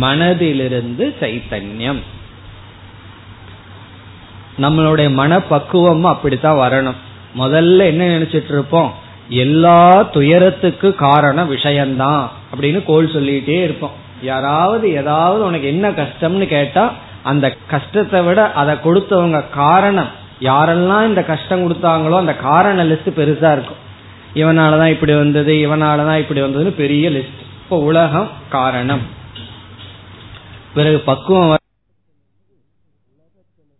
மனதிலிருந்து சைத்தன்யம். நம்மளுடைய மனப்பக்குவம் அப்படித்தான் வரணும். முதல்ல என்ன நினைச்சிட்டு இருப்போம்? எல்லா துயரத்துக்கு காரணம் விஷயம்தான் அப்படின்னு கோல் சொல்லிட்டே இருப்போம். யாராவது ஏதாவது உனக்கு என்ன கஷ்டம்னு கேட்டா அந்த கஷ்டத்தை விட அதை கொடுத்தவங்க காரணம் யாரெல்லாம் இந்த கஷ்டம் கொடுத்தாங்களோ அந்த காரண லிஸ்ட் பெருசா இருக்கும். இவனாலதான் இப்படி வந்தது இவனாலதான் இப்படி வந்ததுன்னு பெரிய லிஸ்ட் இப்ப உலகம் காரணம். பிறகு பக்குவம்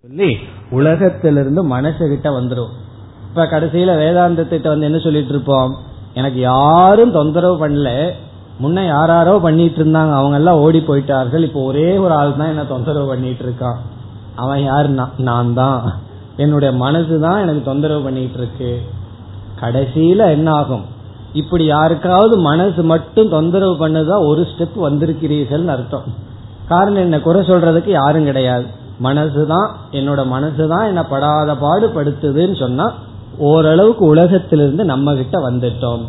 சொல்லி உலகத்திலிருந்து மனசுகிட்ட வந்துடும் இப்ப கடைசியில வேதாந்தத்திட்ட வந்து என்ன சொல்லிட்டு இருப்போம் எனக்கு யாரும் தொந்தரவு பண்ணல. முன்ன யாராரோ பண்ணிட்டு இருந்தாங்க அவங்க எல்லாம் ஓடி போயிட்டார்கள். இப்போ ஒரே ஒரு ஆள் தான் என்ன தொந்தரவு பண்ணிட்டு இருக்கான் அவன் யாரு? நான் தான். என்னுடைய மனசு தான் எனக்கு தொந்தரவு பண்ணிட்டு இருக்கு கடைசியில என்ன ஆகும்? இப்படி யாருக்காவது மனசு மட்டும் தொந்தரவு பண்ணுதா ஒரு ஸ்டெப் வந்திருக்கிறீர்கள் அர்த்தம். காரணம் என்ன? குறை சொல்றதுக்கு யாரும் கிடையாது. மனசுதான் என்னோட மனசுதான் என்ன படாத பாடு படுத்துதுன்னு சொன்னா ஓரளவுக்கு உலகத்திலிருந்து நம்ம கிட்ட வந்துட்டோம்.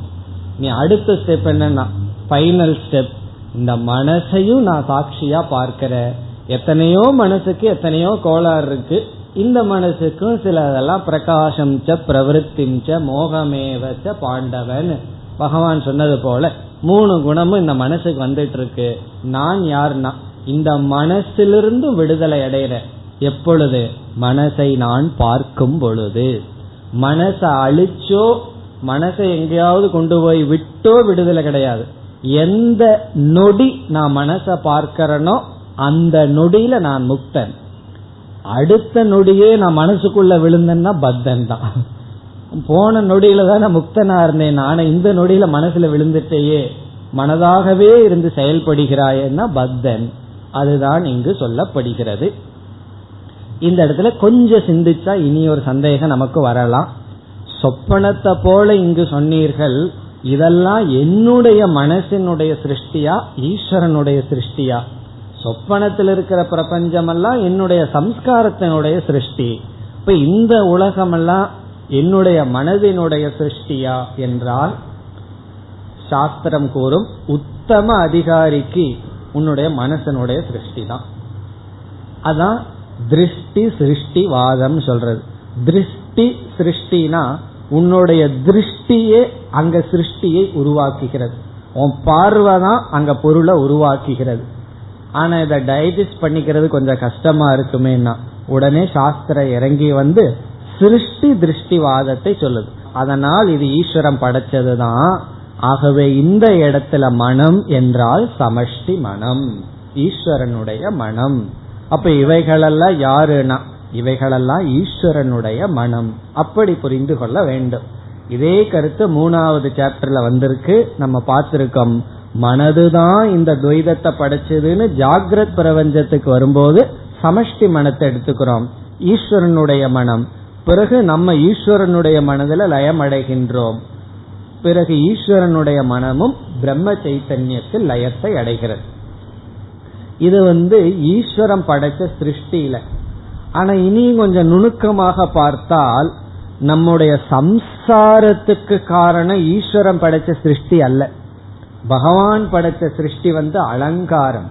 நீ அடுத்த ஸ்டெப் என்னன்னா ஃபைனல் ஸ்டெப் இந்த மனசையும் நான் சாட்சியா பார்க்கிற. எத்தனையோ மனசுக்கு எத்தனையோ கோளாறு இருக்கு. இந்த மனசுக்கும் சில இதெல்லாம் பிரகாசம் ச பிரவருத்திம் ச மோகமேவச்ச பாண்டவன். பகவான் சொன்னது போல மூணு குணமும் இந்த மனசுக்கு வந்துட்டு இருக்கு. நான் யாருன்னா இந்த மனசிலிருந்து விடுதலை அடைகிறேன் எப்பொழுது? மனசை நான் பார்க்கும் பொழுது. மனசை அழிச்சோ மனசை எங்கேயாவது கொண்டு போய் விட்டோ விடுதலை கிடையாது. எந்த நொடி நான் மனசை பார்க்கிறனோ அந்த நொடியில நான் முக்தன். அடுத்த நொடியே நான் மனசுக்குள்ள விழுந்தேன்னா பத்தன் தான். போன நொடியில தான் நான் முக்தனா இருந்தேன். ஆனா இந்த நொடியில மனசுல விழுந்துட்டேயே. மனதாகவே இருந்து செயல்படுகிறாயன்னா பத்தன். அதுதான் இங்கு சொல்லப்படுகிறது. இந்த இடத்துல கொஞ்சம் சிந்திச்சா இனி ஒரு சந்தேகம் நமக்கு வரலாம். சொப்பனத்தை போல இங்கு சொன்னீர்கள். இதெல்லாம் என்னுடைய மனசினுடைய சிருஷ்டியா ஈஸ்வரனுடைய சிருஷ்டியா? சொப்பனத்தில் இருக்கிற பிரபஞ்சம் எல்லாம் என்னுடைய சம்ஸ்காரத்தினுடைய சிருஷ்டி. இப்ப இந்த உலகமெல்லாம் என்னுடைய மனதினுடைய சிருஷ்டியா என்றால் சாஸ்திரம் கூறும் உத்தம அதிகாரிக்கு உன்னுடைய மனசனுடைய சிருஷ்டி தான் அதான் திருஷ்டி சிருஷ்டி வாதம் சொல்றது. திருஷ்டி சிருஷ்டினா உன்னுடைய திருஷ்டியே அங்க சிருஷ்டியை உருவாக்குகிறது. உன் பார்வை தான் அங்க பொருளை உருவாக்குகிறது. ஆனா இதை டைஜஸ்ட் பண்ணிக்கிறது கொஞ்சம் கஷ்டமா இருக்குமேனா உடனே சாஸ்திரம் இறங்கி வந்து சிருஷ்டி திருஷ்டிவாதத்தை சொல்லுது. அதனால் இது ஈஸ்வரம் படைச்சதுதான் ஆகவே இந்த இடத்துல மனம் என்றால் சமஷ்டி மனம் ஈஸ்வரனுடைய மனம். அப்ப இவைகளெல்லாம் யாருன்னா? இவைகளெல்லாம் ஈஸ்வரனுடைய மனம். அப்படி புரிந்து கொள்ள வேண்டும். இதே கருத்து மூணாவது சாப்டர்ல வந்திருக்கு. நம்ம பார்த்திருக்கோம். மனதுதான் இந்த துவைதத்தை படைச்சதுன்னு ஜாகிரத் பிரபஞ்சத்துக்கு வரும்போது சமஷ்டி மனத்தை எடுத்துக்கிறோம். ஈஸ்வரனுடைய மனம். பிறகு நம்ம ஈஸ்வரனுடைய மனதில் லயம் அடைகின்றோம் பிறகு ஈஸ்வரனுடைய மனமும் பிரம்ம சைத்தன்யத்தில் லயத்தை அடைகிறது. இது வந்து ஈஸ்வரம் படைச்ச சிருஷ்டியில. ஆனா இனியும் கொஞ்சம் நுணுக்கமாக பார்த்தால் நம்முடைய சம்சாரத்துக்கு காரணம் ஈஸ்வரம் படைச்ச சிருஷ்டி அல்ல. பகவான் படைச்ச சிருஷ்டி வந்து அலங்காரம்.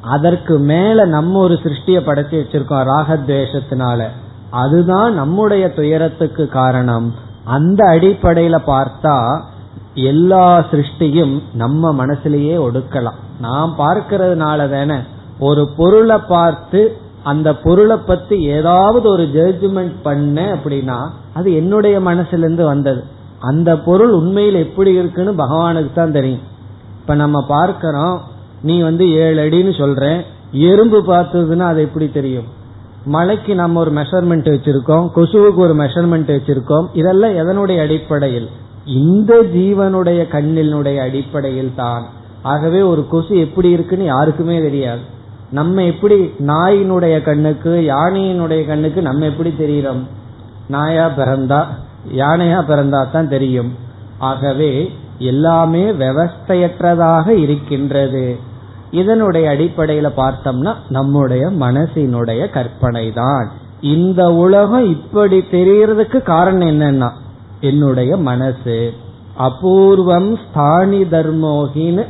அதற்கு மேல நம்ம ஒரு சிருஷ்டிய படைச்சு வச்சிருக்கோம் ராகத்வேஷத்தினால. அதுதான் நம்முடைய துயரத்துக்கு காரணம். அந்த அடிப்படையில பார்த்தா எல்லா சிருஷ்டியும் நம்ம மனசுலயே ஒடுக்கலாம். நாம் பார்க்கறதுனால தானே ஒரு பொருளை பார்த்து அந்த பொருளை பத்தி ஏதாவது ஒரு ஜட்ஜ்மெண்ட் பண்ண அப்படின்னா அது என்னுடைய மனசுல இருந்து வந்தது. அந்த பொருள் உண்மையில் எப்படி இருக்குன்னு பகவானுக்கு தான் தெரியும். இப்ப நம்ம பார்க்கிறோம் நீ வந்து ஏழு அடின்னு சொல்ற எறும்பு பார்த்ததுன்னா அது எப்படி தெரியும்? மலைக்கு நம்ம ஒரு மெஷர்மெண்ட் வச்சிருக்கோம் கொசுவுக்கு ஒரு மெஷர்மெண்ட் வச்சிருக்கோம். இதெல்லாம் எதனுடைய அடிப்படையில்? இந்த ஜீவனுடைய கண்ணினுடைய அடிப்படையில் தான். ஆகவே ஒரு கொசு எப்படி இருக்குன்னு யாருக்குமே தெரியாது. நம்ம எப்படி நாயினுடைய கண்ணுக்கு யானையினுடைய கண்ணுக்கு நம்ம எப்படி தெரிகிறோம்? நாயா பிறந்தா யானையா பிறந்தா தான் தெரியும். ஆகவே எல்லாமே விவஸ்தையற்றதாக இருக்கின்றது. இதனுடைய அடிப்படையில பார்த்தோம்னா நம்முடைய மனசினுடைய கற்பனை தான் இந்த உலகம் இப்படி தெரியறதுக்கு காரணம் என்னன்னா என்னுடைய மனசு. அபூர்வம் ஸ்தானி தர்மோகின்னு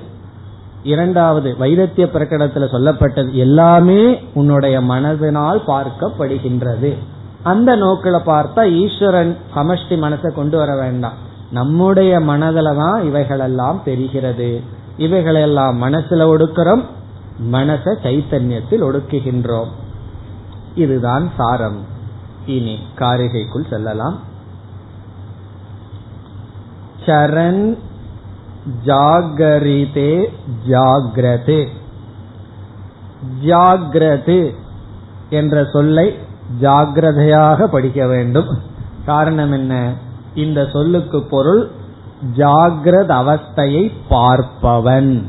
இரண்டாவது வைரத்திய பிரகடனத்துல சொல்லப்பட்டது எல்லாமே உன்னுடைய மனதினால் பார்க்கப்படுகின்றது. அந்த நோக்கில பார்த்தா ஈஸ்வரன் சமஷ்டி மனசை கொண்டு வர வேண்டாம். நம்முடைய மனதில தான் இவைகளெல்லாம் தெரிகிறது. இவைகளெல்லாம் மனசுல ஒடுக்கிறோம் மனச சைத்தன்யத்தில் ஒடுக்குகின்றோம். இதுதான் சாரம். இனி காரிகைக்குள் செல்லலாம். சரண் ஜாகரிதே ஜாகிரதே. ஜாகிரது என்ற சொல்லை ஜாகிரதையாக படிக்க வேண்டும். காரணம் என்ன? இந்த சொல்லுக்கு பொருள் ஜாகிரத அவஸ்தையை பார்ப்பவன்.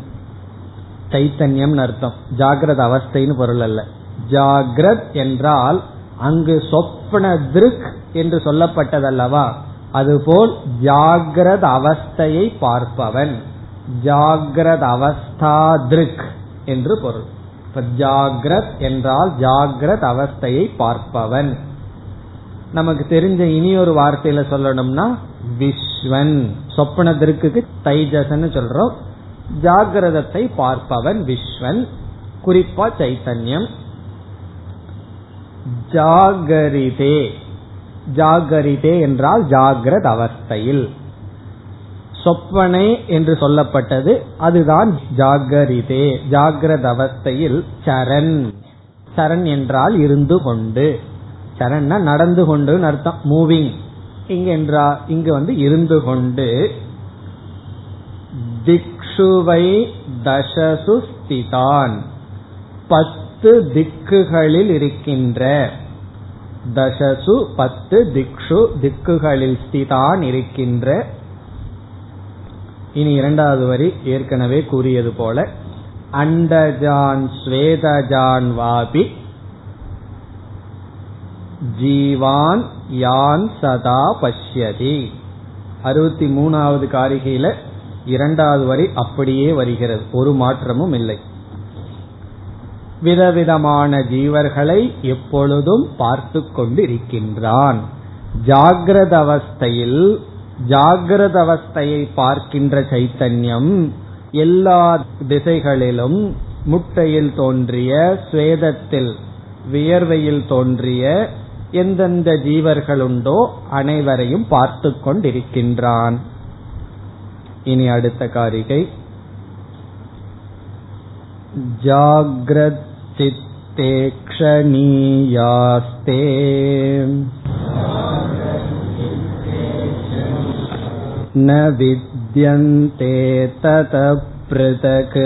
சைத்தன்யம் அர்த்தம். ஜாகிரத அவஸ்தைன்னு பொருள் அல்ல. ஜாகிரத் என்றால் அங்கு சொப்பன திருக் என்று சொல்லப்பட்டதல்லவா? அதுபோல் ஜாகிரத அவஸ்தையை பார்ப்பவன். ஜாகிரத அவஸ்தா திருக் என்று பொருள். ஜாகிரத் என்றால் ஜாகிரத் அவஸ்தையை பார்ப்பவன். நமக்கு தெரிஞ்ச இனி ஒரு வார்த்தையில சொல்லணும்னா விஸ்வன் சொப்பனத்திற்கு தைஜசன்னு சொல்றோம். ஜாகிரதத்தை பார்ப்பவன் விஸ்வன். குறிப்பா சைத்தன்யம். ஜாகரிதே. ஜாகரிதே என்றால் ஜாகிரத அவஸ்தையில். சொப்பனை என்று சொல்லப்பட்டது. அதுதான் ஜாகரிதே. ஜாகிரத அவஸ்தையில் சரண். சரண் என்றால் இருந்து கொண்டு. சரண்னா நடந்து கொண்டு அர்த்தம். மூவிங் இங்க என்றா இங்கு வந்து இருந்து கொண்டு திக்ஷுவை தசசு ஸ்திதான். பத்து திக்குகளில் இருக்கின்ற தசசு பத்து திக்ஷு திக்குகளில் ஸ்திதான் இருக்கின்ற இனி இரண்டாவது வரி ஏற்கனவே கூறியது போல அண்டஜான் ஸ்வேதஜான் வாபி ஜீவான் யான் சதா பஷ்யதி. அறுபத்தி மூணாவது காரிகையில இரண்டாவது வரி அப்படியே வருகிறது. ஒரு மாற்றமும் இல்லை. விதவிதமான ஜீவர்களை எப்பொழுதும் பார்த்து கொண்டிருக்கின்றான். ஜாகிரத அவஸ்தையில் ஜாகிரத அவஸ்தையை பார்க்கின்ற சைத்தன்யம் எல்லா திசைகளிலும் முட்டையில் தோன்றிய சுவேதத்தில் வியர்வையில் தோன்றிய எந்தெந்த ஜீவர்கள் உண்டோ அனைவரையும் பார்த்து கொண்டிருக்கின்றான் இனி அடுத்த காரிகை जाग्रच्चित्ते क्षणीयास्ते न विद्यन्ते ततः पृथक्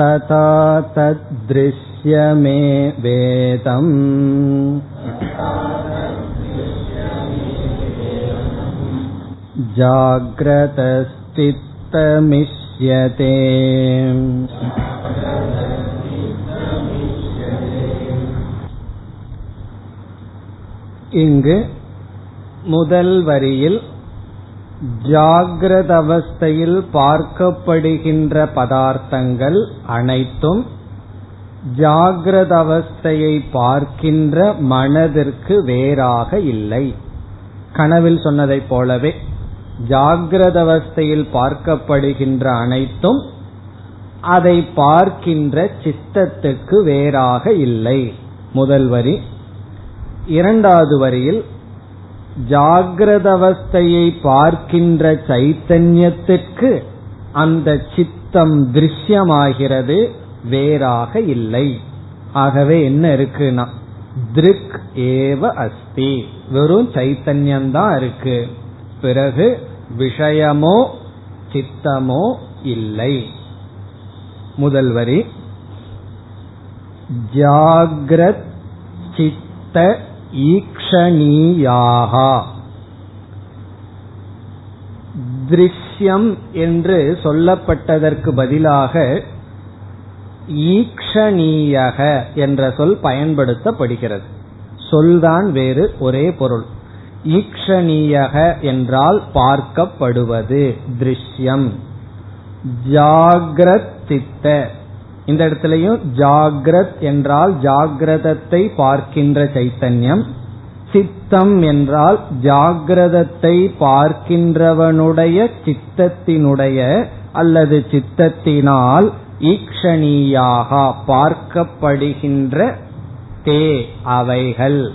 तथा तद्दृश्यमे वेदम् जाग्रतस्तित्तमिष्यते இங்கு முதல் வரியில் ஜாகிரத அவஸ்தையில் பார்க்கப்படுகின்ற பதார்த்தங்கள் அனைத்தும் ஜாகிரத அவஸ்தையை பார்க்கின்ற மனதிற்கு வேறாக இல்லை. கனவில் சொன்னதைப் போலவே ஜாகிரத அவஸ்தையில் பார்க்கப்படுகின்ற அனைத்தும் அதை பார்க்கின்ற சித்தத்துக்கு வேறாக இல்லை. முதல் வரி. இரண்டாவது வரியில் ஜாகிரதவஸ்தையை பார்க்கின்ற சைத்தன்யத்திற்கு அந்த சித்தம் திருஷ்யமாகிறது வேறாக இல்லை. ஆகவே என்ன இருக்குன்னா திருக் ஏவ அஸ்தி. வெறும் சைத்தன்யம்தான் இருக்கு. பிறகு விஷயமோ சித்தமோ இல்லை. முதல் வரி ஜாகிரத் சித்த ஈக்ஷணீயாகா. திருஷ்யம் என்று சொல்லப்பட்டதற்கு பதிலாக ஈக்ஷணீயக என்ற சொல் பயன்படுத்தப்படுகிறது. சொல்தான் வேறு ஒரே பொருள். ஈக்ஷணீயக என்றால் பார்க்கப்படுவது திருஷ்யம். ஜாகிரத் சித்த இந்த இடத்துலயும் ஜாகிரத் என்றால் ஜாகிரதத்தை பார்க்கின்ற சைத்தன்யம். சித்தம் என்றால் ஜாகிரதத்தை பார்க்கின்றவனுடைய சித்தத்தினுடைய அல்லது சித்தத்தினால் ஈக்ஷணியாக பார்க்கப்படுகின்ற தே அவைகள்.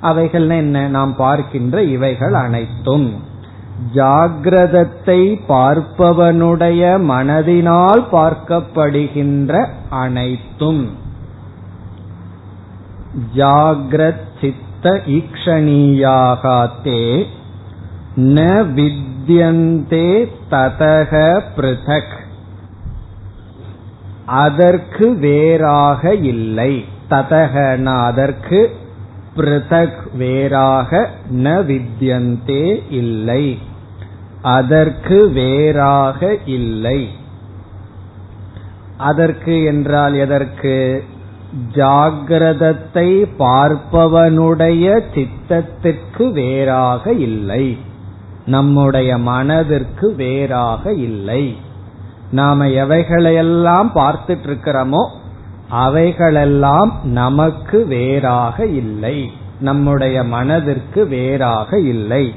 அவைகள் என்ன? நாம் பார்க்கின்ற இவைகள் அனைத்தும். ஜாகிரதத்தை பார்ப்பவனுடைய மனதினால் பார்க்கப்படுகின்ற அனைத்தும். ஜாகிரத் சித்த ஈக்ஷணீயாக ந வித்யந்தே ததக பிருதக். அதற்கு வேறாக இல்லை. ததகன அதற்கு பிருதக் வேறாக ந வித்யந்தே இல்லை. அதற்கு வேறாக இல்லை. அதற்கு என்றால் எதற்கு? ஜாகிரதத்தை பார்ப்பவனுடைய சித்தத்திற்கு வேறாக இல்லை. நம்முடைய மனதிற்கு வேறாக இல்லை. நாம எவைகளையெல்லாம் பார்த்துட்டு இருக்கிறோமோ அவைகளெல்லாம் நமக்கு வேறாக இல்லை. நம்முடைய மனதிற்கு வேறாக இல்லை.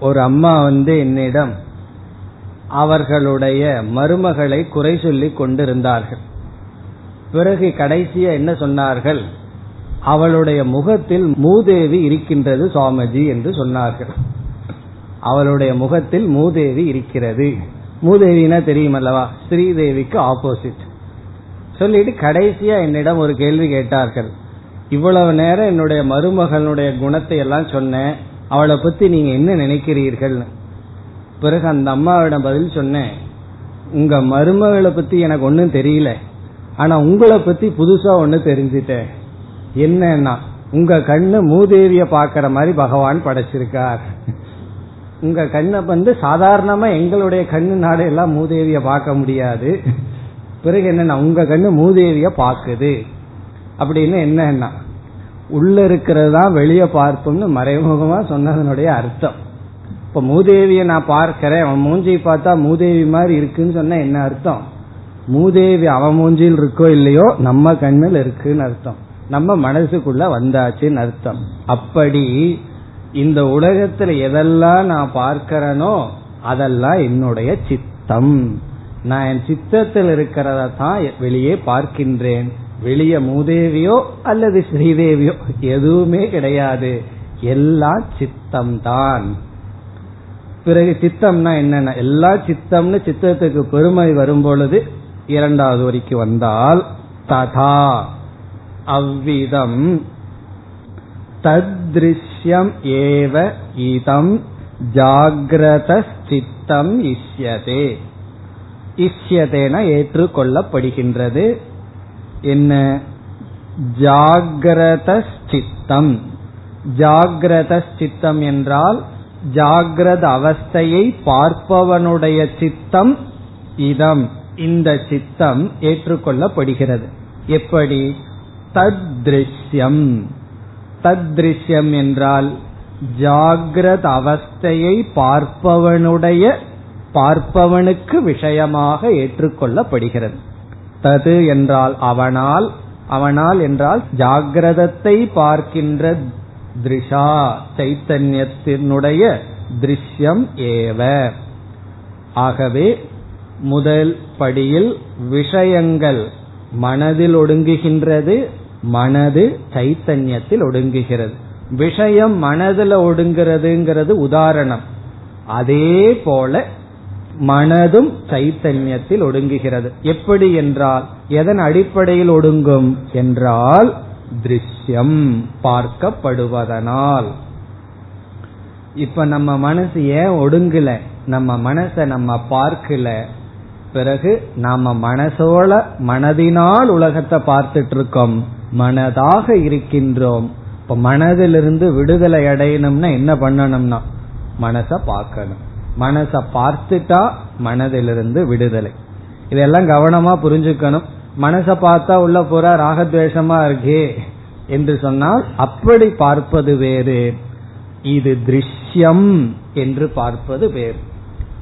ஒரு அம்மா வந்து என்னிடம் அவர்களுடைய மருமகளை குறை சொல்லிக் கொண்டிருந்தார்கள். பிறகு கடைசியா என்ன சொன்னார்கள்? அவளுடைய முகத்தில் மூதேவி இருக்கின்றது சுவாமிஜி என்று சொன்னார்கள். அவளுடைய முகத்தில் மூதேவி இருக்கிறது. மூதேவினா தெரியுமல்லவா? ஸ்ரீதேவிக்கு ஆப்போசிட் சொல்லிட்டு கடைசியா என்னிடம் ஒரு கேள்வி கேட்டார்கள். இவ்வளவு நேரம் என்னுடைய மருமகளுடைய குணத்தை எல்லாம் சொன்னேன். அவளை பத்தி நீங்க என்ன நினைக்கிறீர்கள்? பிறகு அந்த அம்மாவிடம் பதில் சொன்னேன். உங்க மருமகளை பத்தி எனக்கு ஒன்னும் தெரியல. ஆனா உங்களை பத்தி புதுசா ஒண்ணு தெரிஞ்சிட்டேன். என்னன்னா உங்க கண்ணு மூதேவிய பாக்குற மாதிரி பகவான் படைச்சிருக்கார். உங்க கண்ணை வந்து சாதாரணமா எங்களுடைய கண்ணு எல்லாம் மூதேவிய பார்க்க முடியாது. பிறகு என்னன்னா உங்க கண்ணு மூதேவிய பாக்குது அப்படின்னு என்னன்னா உள்ள இருக்கிறது தான் வெளியே பார்ப்போம்னு மறைமுகமா சொன்னதனுடைய அர்த்தம். இப்ப மூதேவிய நான் பார்க்கிறேன் அவன் மூஞ்சியை பார்த்தா மூதேவி மாதிரி இருக்குன்னு சொன்னா என்ன அர்த்தம்? மூதேவி அவன் மூஞ்சியில் இருக்கோ இல்லையோ நம்ம கண்ணில் இருக்குன்னு அர்த்தம். நம்ம மனசுக்குள்ள வந்தாச்சுன்னு அர்த்தம். அப்படி இந்த உலகத்துல எதெல்லாம் நான் பார்க்கிறனோ அதெல்லாம் என்னுடைய சித்தம். நான் என் சித்தத்தில் இருக்கிறத தான் வெளியே பார்க்கின்றேன். வெளியே மூதேவியோ அல்லது ஸ்ரீதேவியோ எதுவுமே கிடையாது. எல்லாம் சித்தம் தான் பிறகு சித்தம்னா என்னென்ன? எல்லா சித்தம்னு சித்தத்துக்கு பெருமை வரும் பொழுது இரண்டாவது வரைக்கும் வந்தால் ததா. அவ்விதம் தத்ருஷ்யம் ஏவ இதம் ஜாகிரத சித்தம் இஷ்யதே. இஷ்யதேன ஏற்றுக்கொள்ளப்படுகின்றது. என்ன? ஜாகிரத சித்தம் ஜாகிரத சித்தம் என்றால் ஜாகிரத அவஸ்தையை பார்ப்பவனுடைய சித்தம் இதம். இந்த சித்தம் ஏற்றுக்கொள்ளப்படுகிறது. எப்படி? தத்ருஷ்யம் தத்ருஷ்யம் என்றால் ஜாகிரத அவஸ்தையை பார்ப்பவனுடைய பார்ப்பவனுக்கு விஷயமாக ஏற்றுக்கொள்ளப்படுகிறது. தது என்றால் அவனால் அவனால் என்றால் ஜாகிரதத்தை பார்க்கின்ற திருஷா சைத்தன்யத்தினுடைய திருஷ்யம் ஏவ. ஆகவே முதல் படியில் விஷயங்கள் மனதில் ஒடுங்குகின்றது மனது சைத்தன்யத்தில் ஒடுங்குகிறது. விஷயம் மனதில் ஒடுங்கிறதுங்கிறது உதாரணம். அதே போல மனதும் சைத்தன்யத்தில் ஒடுங்குகிறது. எப்படி என்றால் எதன் அடிப்படையில் ஒடுங்கும் என்றால் திருஷ்யம் பார்க்கப்படுவதனால். இப்ப நம்ம மனசு ஏன் ஒடுங்கல? நம்ம மனசை நம்ம பார்க்கல? பிறகு நாம மனசோட மனதினால் உலகத்தை பார்த்துட்டு இருக்கோம் மனதாக இருக்கின்றோம். இப்ப மனதிலிருந்து விடுதலை அடையணும்னா என்ன பண்ணணும்னா மனச பார்க்கணும். மனச பார்த்துட்டா மனதிலிருந்து விடுதலை. இதெல்லாம் கவனமா புரிஞ்சுக்கணும். மனச பார்த்தா உள்ள பூரா ராகத்வேஷமா இருக்கே என்று சொன்னால் அப்படி பார்ப்பது வேறு. இது திருஷ்யம் என்று பார்ப்பது வேறு.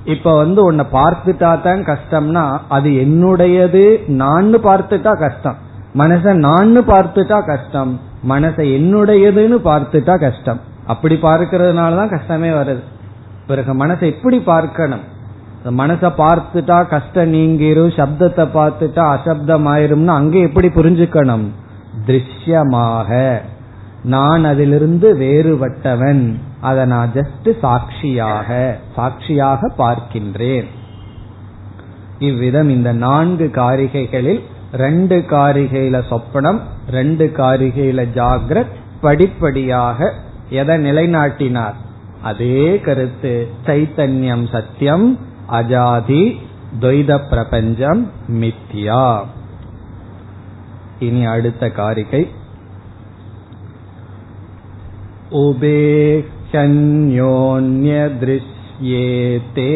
இப்ப வந்து உன்னை பார்த்துட்டா தான் கஷ்டம்னா அது என்னுடையது நான் பார்த்துட்டா கஷ்டம். மனச நான் பார்த்துட்டா கஷ்டம் மனசை என்னுடையதுன்னு பார்த்துட்டா கஷ்டம். அப்படி பார்க்கறதுனாலதான் கஷ்டமே வருது. பிறகு மனசை எப்படி பார்க்கணும்? மனசை பார்த்துட்டா கஷ்டம் நீங்கிரும் சப்தத்தை பார்த்துட்டா அசப்தம் ஆயிரும்னு அங்கே எப்படி புரிஞ்சுக்கணும்? திருஷ்யமாக. நான் அதிலிருந்து வேறுபட்டவன். அதை நான் ஜஸ்ட் சாட்சியாக சாட்சியாக பார்க்கின்றேன். இவ்விதம் இந்த நான்கு காரிகைகளில் ரெண்டு காரிகையில சொப்பனம் ரெண்டு காரிகையில ஜாகிரத் படிப்படியாக எதை நிலைநாட்டினார்? அதே கருத்து சைத்தன்யம் சத்தியம் அஜாதி துவைத பிரபஞ்சம் மித்யா. இனி அடுத்த காரிகை. उबेह्यन्योन्यदृश्येते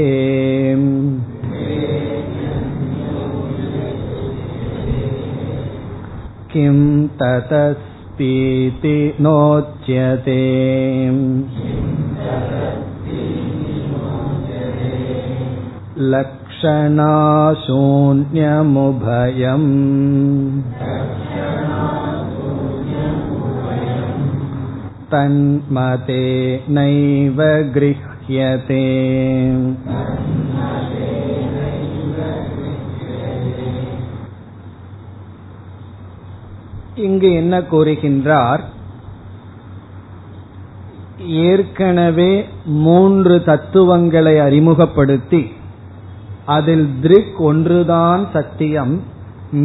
किं ततस्तीति नोच्यते लक्षणाशून्यमुभयम् तन्मते नैव गृह्यते இங்கு என்ன கூறுகின்றார் ஏற்கனவே மூன்று தத்துவங்களை அறிமுகப்படுத்தி அதில் திருக் ஒன்றுதான் சத்தியம்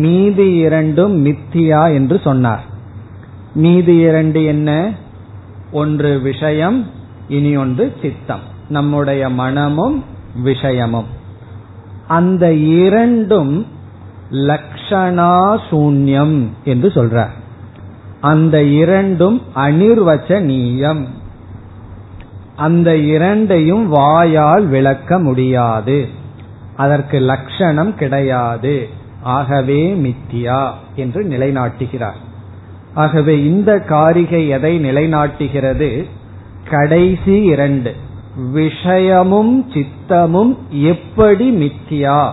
மீதி இரண்டும் மித்தியா என்று சொன்னார் மீதி இரண்டு என்ன ஒன்று விஷயம் இனி ஒன்று சித்தம். நம்முடைய மனமும் விஷயமும். அந்த இரண்டும் லக்ஷணா சூன்யம் என்று சொல்றார். அந்த இரண்டும் அனிர்வச்சனீயம் அந்த இரண்டையும் வாயால் விளக்க முடியாது. அதற்கு லட்சணம் கிடையாது. ஆகவே மித்தியா என்று நிலைநாட்டுகிறார். ஆகவே இந்த காரிகை எதை நிலைநாட்டுகிறது? கடைசி இரண்டு. விஷயமும் சித்தமும் எப்படி மித்தியா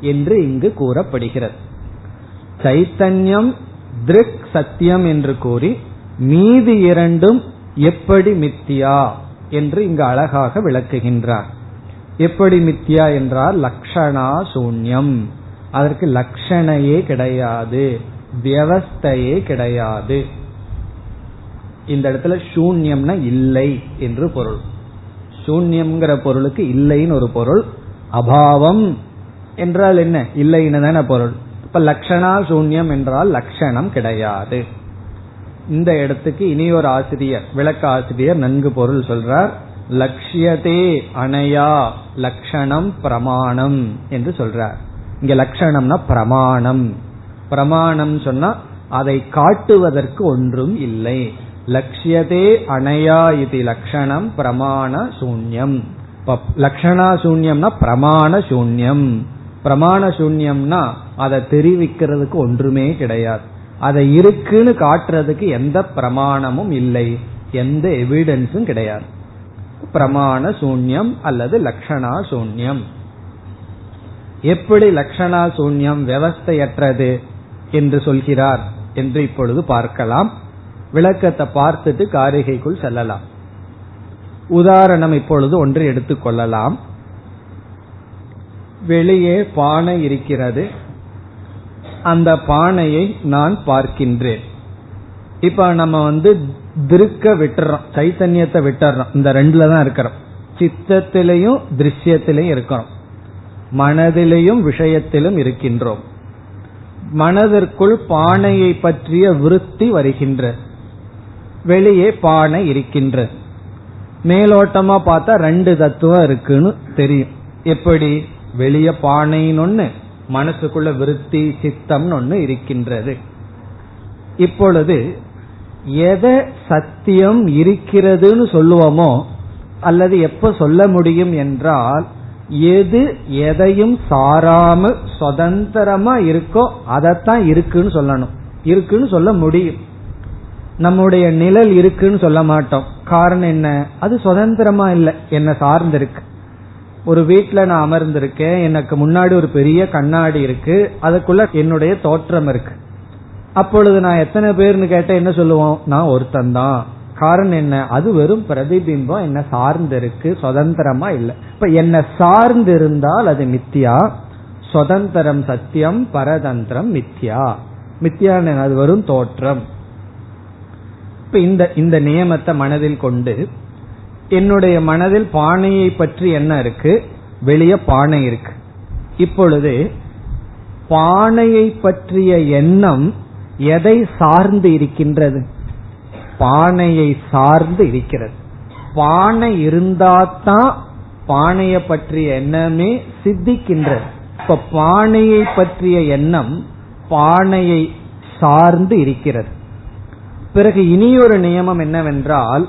என்று இங்கு கூறப்படுகிறது. சைத்தன்யம் திருக் சத்தியம் என்று கூறி மீதி இரண்டும் எப்படி மித்தியா என்று இங்கு அழகாக விளக்குகின்றார். எப்படி மித்தியா என்றால் லக்ஷணா சூன்யம். அதற்கு லட்சணையே கிடையாது. வியவஸ்தையே கிடையாது. இந்த இடத்துல சூன்யம்னா இல்லை என்று பொருள். சூன்யம்ங்கிற பொருளுக்கு இல்லைன்னு ஒரு பொருள். அபாவம் என்றால் என்ன? இல்லைன்னு தானே பொருள். இப்ப லட்சணா சூன்யம் என்றால் லட்சணம் கிடையாது. இந்த இடத்துக்கு இனி ஒரு ஆசிரியர் விளக்க ஆசிரியர் நன்கு பொருள் சொல்றார். லட்சியதே அணையா லட்சணம் பிரமாணம் என்று சொல்றார். இங்க லட்சணம்னா பிரமாணம். பிரமாணம் சொன்னா அதை காட்டுவதற்கு ஒன்றும் இல்லை. லட்சியதே அணையா இது லட்சணம் பிரமாண சூன்யம். லட்சணா சூன்யம்னா பிரமாண சூன்யம். பிரமாண சூன்யம்னா அதை தெரிவிக்கிறதுக்கு ஒன்றுமே கிடையாது. அதை இருக்குன்னு காட்டுறதுக்கு எந்த பிரமாணமும் இல்லை. எந்த எவிடன்ஸும் கிடையாது. பிரமாண சூன்யம் அல்லது லட்சணா சூன்யம். எப்படி லட்சணா சூன்யம் விவஸ்தையற்றது என்று சொல்கிறார் என்று இப்பொழுது பார்க்கலாம். விளக்கத்தை பார்த்துட்டு காரிகைக்குள் செல்லலாம். உதாரணம் இப்பொழுது ஒன்று எடுத்துக்கொள்ளலாம் வெளியே பானை இருக்கிறது. அந்த பானையை நான் பார்க்கின்றேன். இப்ப நம்ம வந்து திருக்க விட்டுறோம் சைத்தன்யத்தை விட்டுறோம். இந்த ரெண்டுல தான் இருக்கிறோம். சித்தத்திலையும் திருஷ்யத்திலையும் இருக்கிறோம். மனதிலையும் விஷயத்திலும் இருக்கின்றோம். மனதிற்குள் பானையை பற்றிய விருத்தி வருகின்ற. வெளியே பானை இருக்கின்ற. மேலோட்டமா பார்த்தா ரெண்டு தத்துவம் இருக்குன்னு தெரியும். எப்படி? வெளிய பானைன்னு ஒண்ணு மனசுக்குள்ள விருத்தி சித்தம்னு ஒண்ணு இருக்கின்றது. இப்பொழுது எதை சத்தியம் இருக்கிறதுன்னு சொல்லுவோமோ அல்லது எப்ப சொல்ல முடியும் என்றால் எது எதையும் சாராமல் சுதந்திரமா இருக்கோ அதைத்தான் இருக்குன்னு சொல்லணும். இருக்குன்னு சொல்ல முடியும். நம்முடைய நிழல் இருக்குன்னு சொல்ல மாட்டோம். காரணம் என்ன? அது சுதந்திரமா இல்லை. என்ன சார்ந்திருக்கு. ஒரு வீட்டில் நான் அமர்ந்திருக்கேன். எனக்கு முன்னாடி ஒரு பெரிய கண்ணாடி இருக்கு. அதுக்குள்ள என்னுடைய தோற்றம் இருக்கு. அப்பொழுது நான் எத்தனை பேர்னு கேட்ட என்ன சொல்லுவோம்? நான் ஒருத்தன் தான். காரணம் என்ன? அது வெறும் பிரதிபிம்பம் என்ன சார்ந்து இருக்கு சுதந்திரமா இல்லை. இப்ப என்ன சார்ந்து இருந்தால் அது மித்தியா? சுதந்திரம் சத்தியம் பரதந்திரம் மித்யா மித்தியான அது வரும் தோற்றம். இப்ப இந்த இந்த நியமத்தை மனதில் கொண்டு என்னுடைய மனதில் பானையை பற்றி என்ன இருக்கு? வெளியே பானை இருக்கு. இப்பொழுது பானையை பற்றிய எண்ணம் எதை சார்ந்து இருக்கின்றது? பானையை சார்ந்து இருக்கிறது. பானை இருந்தாதான் பானைய பற்றிய எண்ணமே சித்திக்கின்றது. இப்ப பானையை பற்றிய எண்ணம் பானையை சார்ந்து இருக்கிறது. பிறகு இனியொரு நியமம் என்னவென்றால்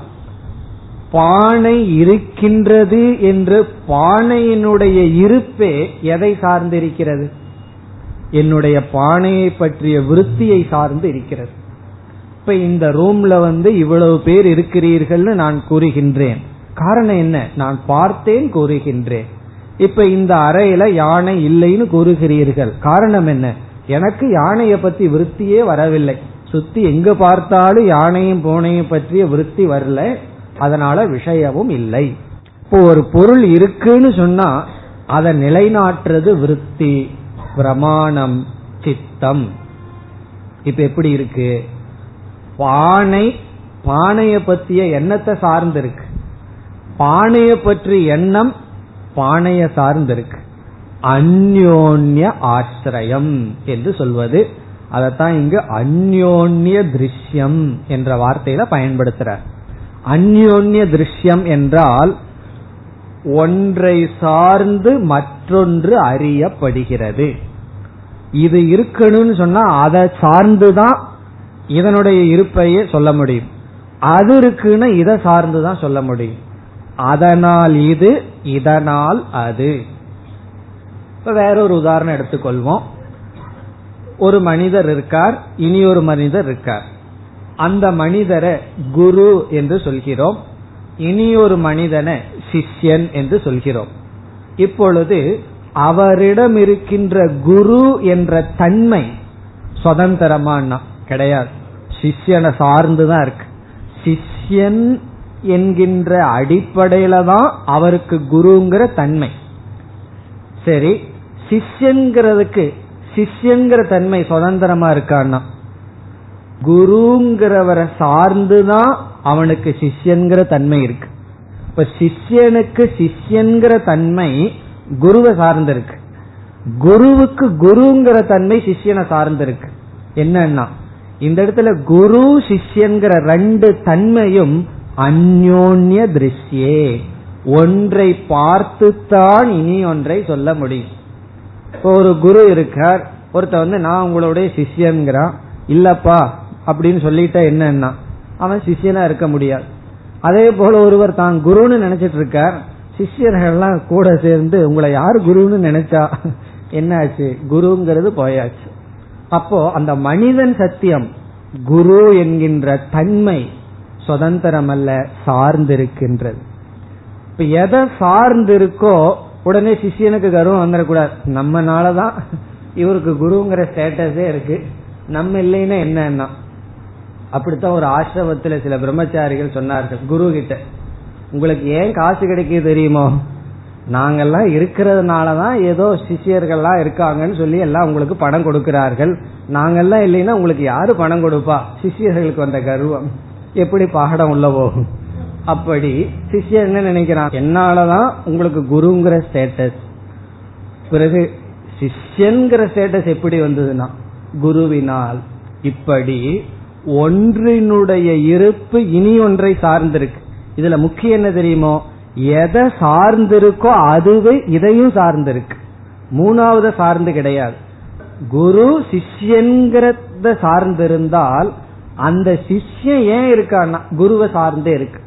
பானை இருக்கின்றது என்று பானையினுடைய இருப்பே எதை சார்ந்து இருக்கிறது என்னுடைய பானையை பற்றிய விருத்தியை சார்ந்து இருக்கிறது. இப்ப இந்த ரூம்ல வந்து இவ்வளவு பேர் இருக்கிறீர்கள்னு நான் கூறுகின்றேன். காரணம் என்ன? நான் பார்த்தேன் கூறுகின்றேன். இப்ப இந்த அறையில யானை இல்லைன்னு கூறுகிறீர்கள். காரணம் என்ன? எனக்கு யானையை பத்தி விருத்தியே வரவில்லை. சுத்தி எங்க பார்த்தாலும் யானையும் பூனையும் பற்றிய விருத்தி வரல. அதனால விஷயமும் இல்லை. இப்போ ஒரு பொருள் இருக்குன்னு சொன்னா அதை நிலைநாட்டுறது விருத்தி பிரமாணம் சித்தம். இப்ப எப்படி இருக்கு? பானை பானைய பத்திய எண்ணத்தை சார்ந்திருக்கு. பானைய பற்றி எண்ணம் பானைய சார்ந்திருக்கு. அந்யோன்ய ஆசிரியம் என்று சொல்வது. அதைத்தான் இங்கு அந்யோன்ய திருஷ்யம் என்ற வார்த்தையில பயன்படுத்துறார். அந்யோன்ய திருஷ்யம் என்றால் ஒன்றை சார்ந்து மற்றொன்று அறியப்படுகிறது. இது இருக்கணும்னு சொன்னா அதை சார்ந்துதான் இதனுடைய இருப்பையே சொல்ல முடியும். அது இருக்குன்னு இதை சார்ந்துதான் சொல்ல முடியும். அதனால் இது இதனால் அது. இப்ப வேற ஒரு உதாரணம் எடுத்துக்கொள்வோம். ஒரு மனிதர் இருக்கார் இனி ஒரு மனிதர் இருக்கார். அந்த மனிதரை குரு என்று சொல்கிறோம். இனி ஒரு மனிதனை சிஷ்யன் என்று சொல்கிறோம். இப்பொழுது அவரிடம் இருக்கின்ற குரு என்ற தன்மை சுதந்திரமானா கிடையாது. சிஷ்யனை சார்ந்துதான் இருக்கு. சிஷ்யன் என்கின்ற அடிப்படையில தான் அவருக்கு குருங்கிற தன்மை. சரி சிஷ்யங்கிறதுக்கு சிஷ்யங்கிற தன்மை சுதந்திரமா இருக்கான்னா? குருங்கிறவரை சார்ந்துதான் அவனுக்கு சிஷ்யன்கிற தன்மை இருக்கு. இப்ப சிஷ்யனுக்கு சிஷ்யன்கிற தன்மை குருவை சார்ந்திருக்கு. குருவுக்கு குருங்கிற தன்மை சிஷ்யனை சார்ந்திருக்கு. என்னன்னா இந்த இடத்துல குரு சிஷ்யன்கிற ரெண்டு தன்மையும் அந்யோன்ய திருஷ்யே. ஒன்றை பார்த்துத்தான் இனி ஒன்றை சொல்ல முடியும். ஒரு குரு இருக்கார் ஒருத்த வந்து நான் உங்களுடைய சிஷ்யன்கிறான். இல்லப்பா அப்படின்னு சொல்லிட்டா என்னன்னா அவன் சிஷ்யனா இருக்க முடியாது. அதே போல ஒருவர் தான் குருன்னு நினைச்சிட்டு இருக்கார் சிஷ்யர்கள்லாம் கூட சேர்ந்து உங்களை யார் குருன்னு நினைச்சா? (laughs) என்னாச்சு? குருங்கிறது போயாச்சு. அப்போ அந்த மனிதன் சத்தியம் குரு என்கின்ற தன்மை சுதந்திரம் அல்ல சார்ந்திருக்கின்றது. இப்ப எதை சார்ந்து இருக்கோ உடனே சிஷியனுக்கு கர்வம் வந்துடக்கூடாது. நம்மனாலதான் இவருக்கு குருங்கிற ஸ்டேட்டஸே இருக்கு. நம்ம இல்லைன்னா என்னன்னா? அப்படித்தான் ஒரு ஆசிரமத்துல சில பிரம்மச்சாரிகள் சொன்னார்கள் குரு கிட்ட உங்களுக்கு ஏன் காசு கிடைக்க தெரியுமோ? நாங்கெல்லாம் இருக்கிறதுனாலதான் ஏதோ சிஷியர்கள்லாம் இருக்காங்கன்னு சொல்லி எல்லாம் உங்களுக்கு பணம் கொடுக்கிறார்கள். நாங்கெல்லாம் இல்லைன்னா உங்களுக்கு யாரு பணம் கொடுப்பா? சிஷியர்களுக்கு வந்த கர்வம். எப்படி பாடம் உள்ள போகும்? அப்படி சிஷ்யன் என்ன நினைக்கிறான்? என்னாலதான் உங்களுக்கு குருங்கிற ஸ்டேட்டஸ் பிறகு சிஷ்யன்கிற ஸ்டேட்டஸ் எப்படி வந்ததுன்னா குருவினால். இப்படி ஒன்றினுடைய இருப்பு இனி ஒன்றை சார்ந்திருக்கு. இதுல முக்கியம் என்ன தெரியுமோ? எதை சார்ந்திருக்கோ அதுவே இதையும் சார்ந்திருக்கு. மூணாவது சார்ந்து கிடையாது. குரு சிஷ்யங்கிறத சார்ந்திருந்தால் அந்த சிஷ்யன் ஏன் இருக்கான்னா? குருவை சார்ந்தே இருக்கு.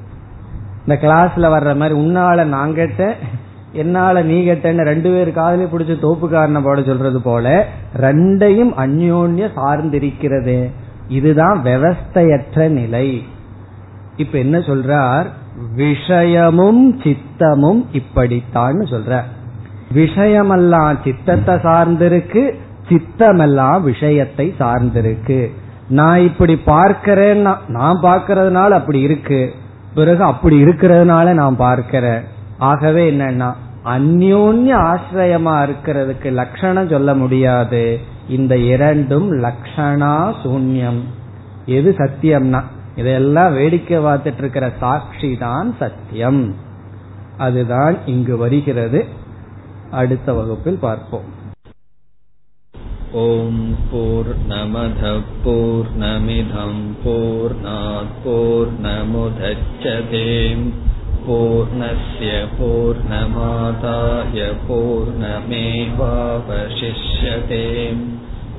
இந்த கிளாஸ்ல வர்ற மாதிரி உன்னால நான் கேட்டேன் என்னால நீ கேட்டேன்னு ரெண்டு பேர் காதலே பிடிச்ச தோப்புக்காரனை போட சொல்றது போல ரெண்டையும் அந்யோன்ய சார்ந்திருக்கிறது. இதுதான் விவஸ்தையற்ற நிலை. இப்ப என்ன சொல்றார்? விஷயமும் சித்தமும் இப்படித்தான் சொல்ற. விஷயமெல்லாம் சித்தத்தை சார்ந்திருக்கு சித்தமெல்லாம் விஷயத்தை சார்ந்திருக்கு. நான் இப்படி பார்க்கிறேன்னா நான் பார்க்கறதுனால அப்படி இருக்கு. பிறகு அப்படி இருக்கிறதுனால நான் பார்க்கிறேன் ஆகவே என்னன்னா அந்யோன்ய ஆசிரியமா இருக்கிறதுக்கு லட்சணம் சொல்ல முடியாது. இந்த இரண்டும் லக்ஷணா சூன்யம். எது சத்தியம்னா இதெல்லாம் வேடிக்கை பார்த்துட்டு இருக்கிற சாட்சி தான் சத்தியம். அதுதான் இங்கு வருகிறது. அடுத்த வகுப்பில் பார்ப்போம். ॐ पूर्नमधपूर्नमिधम्पूर्णापूर्नमुधच्छते पूर्णस्य पूर्णमादाय पूर्णमेवावशिष्यते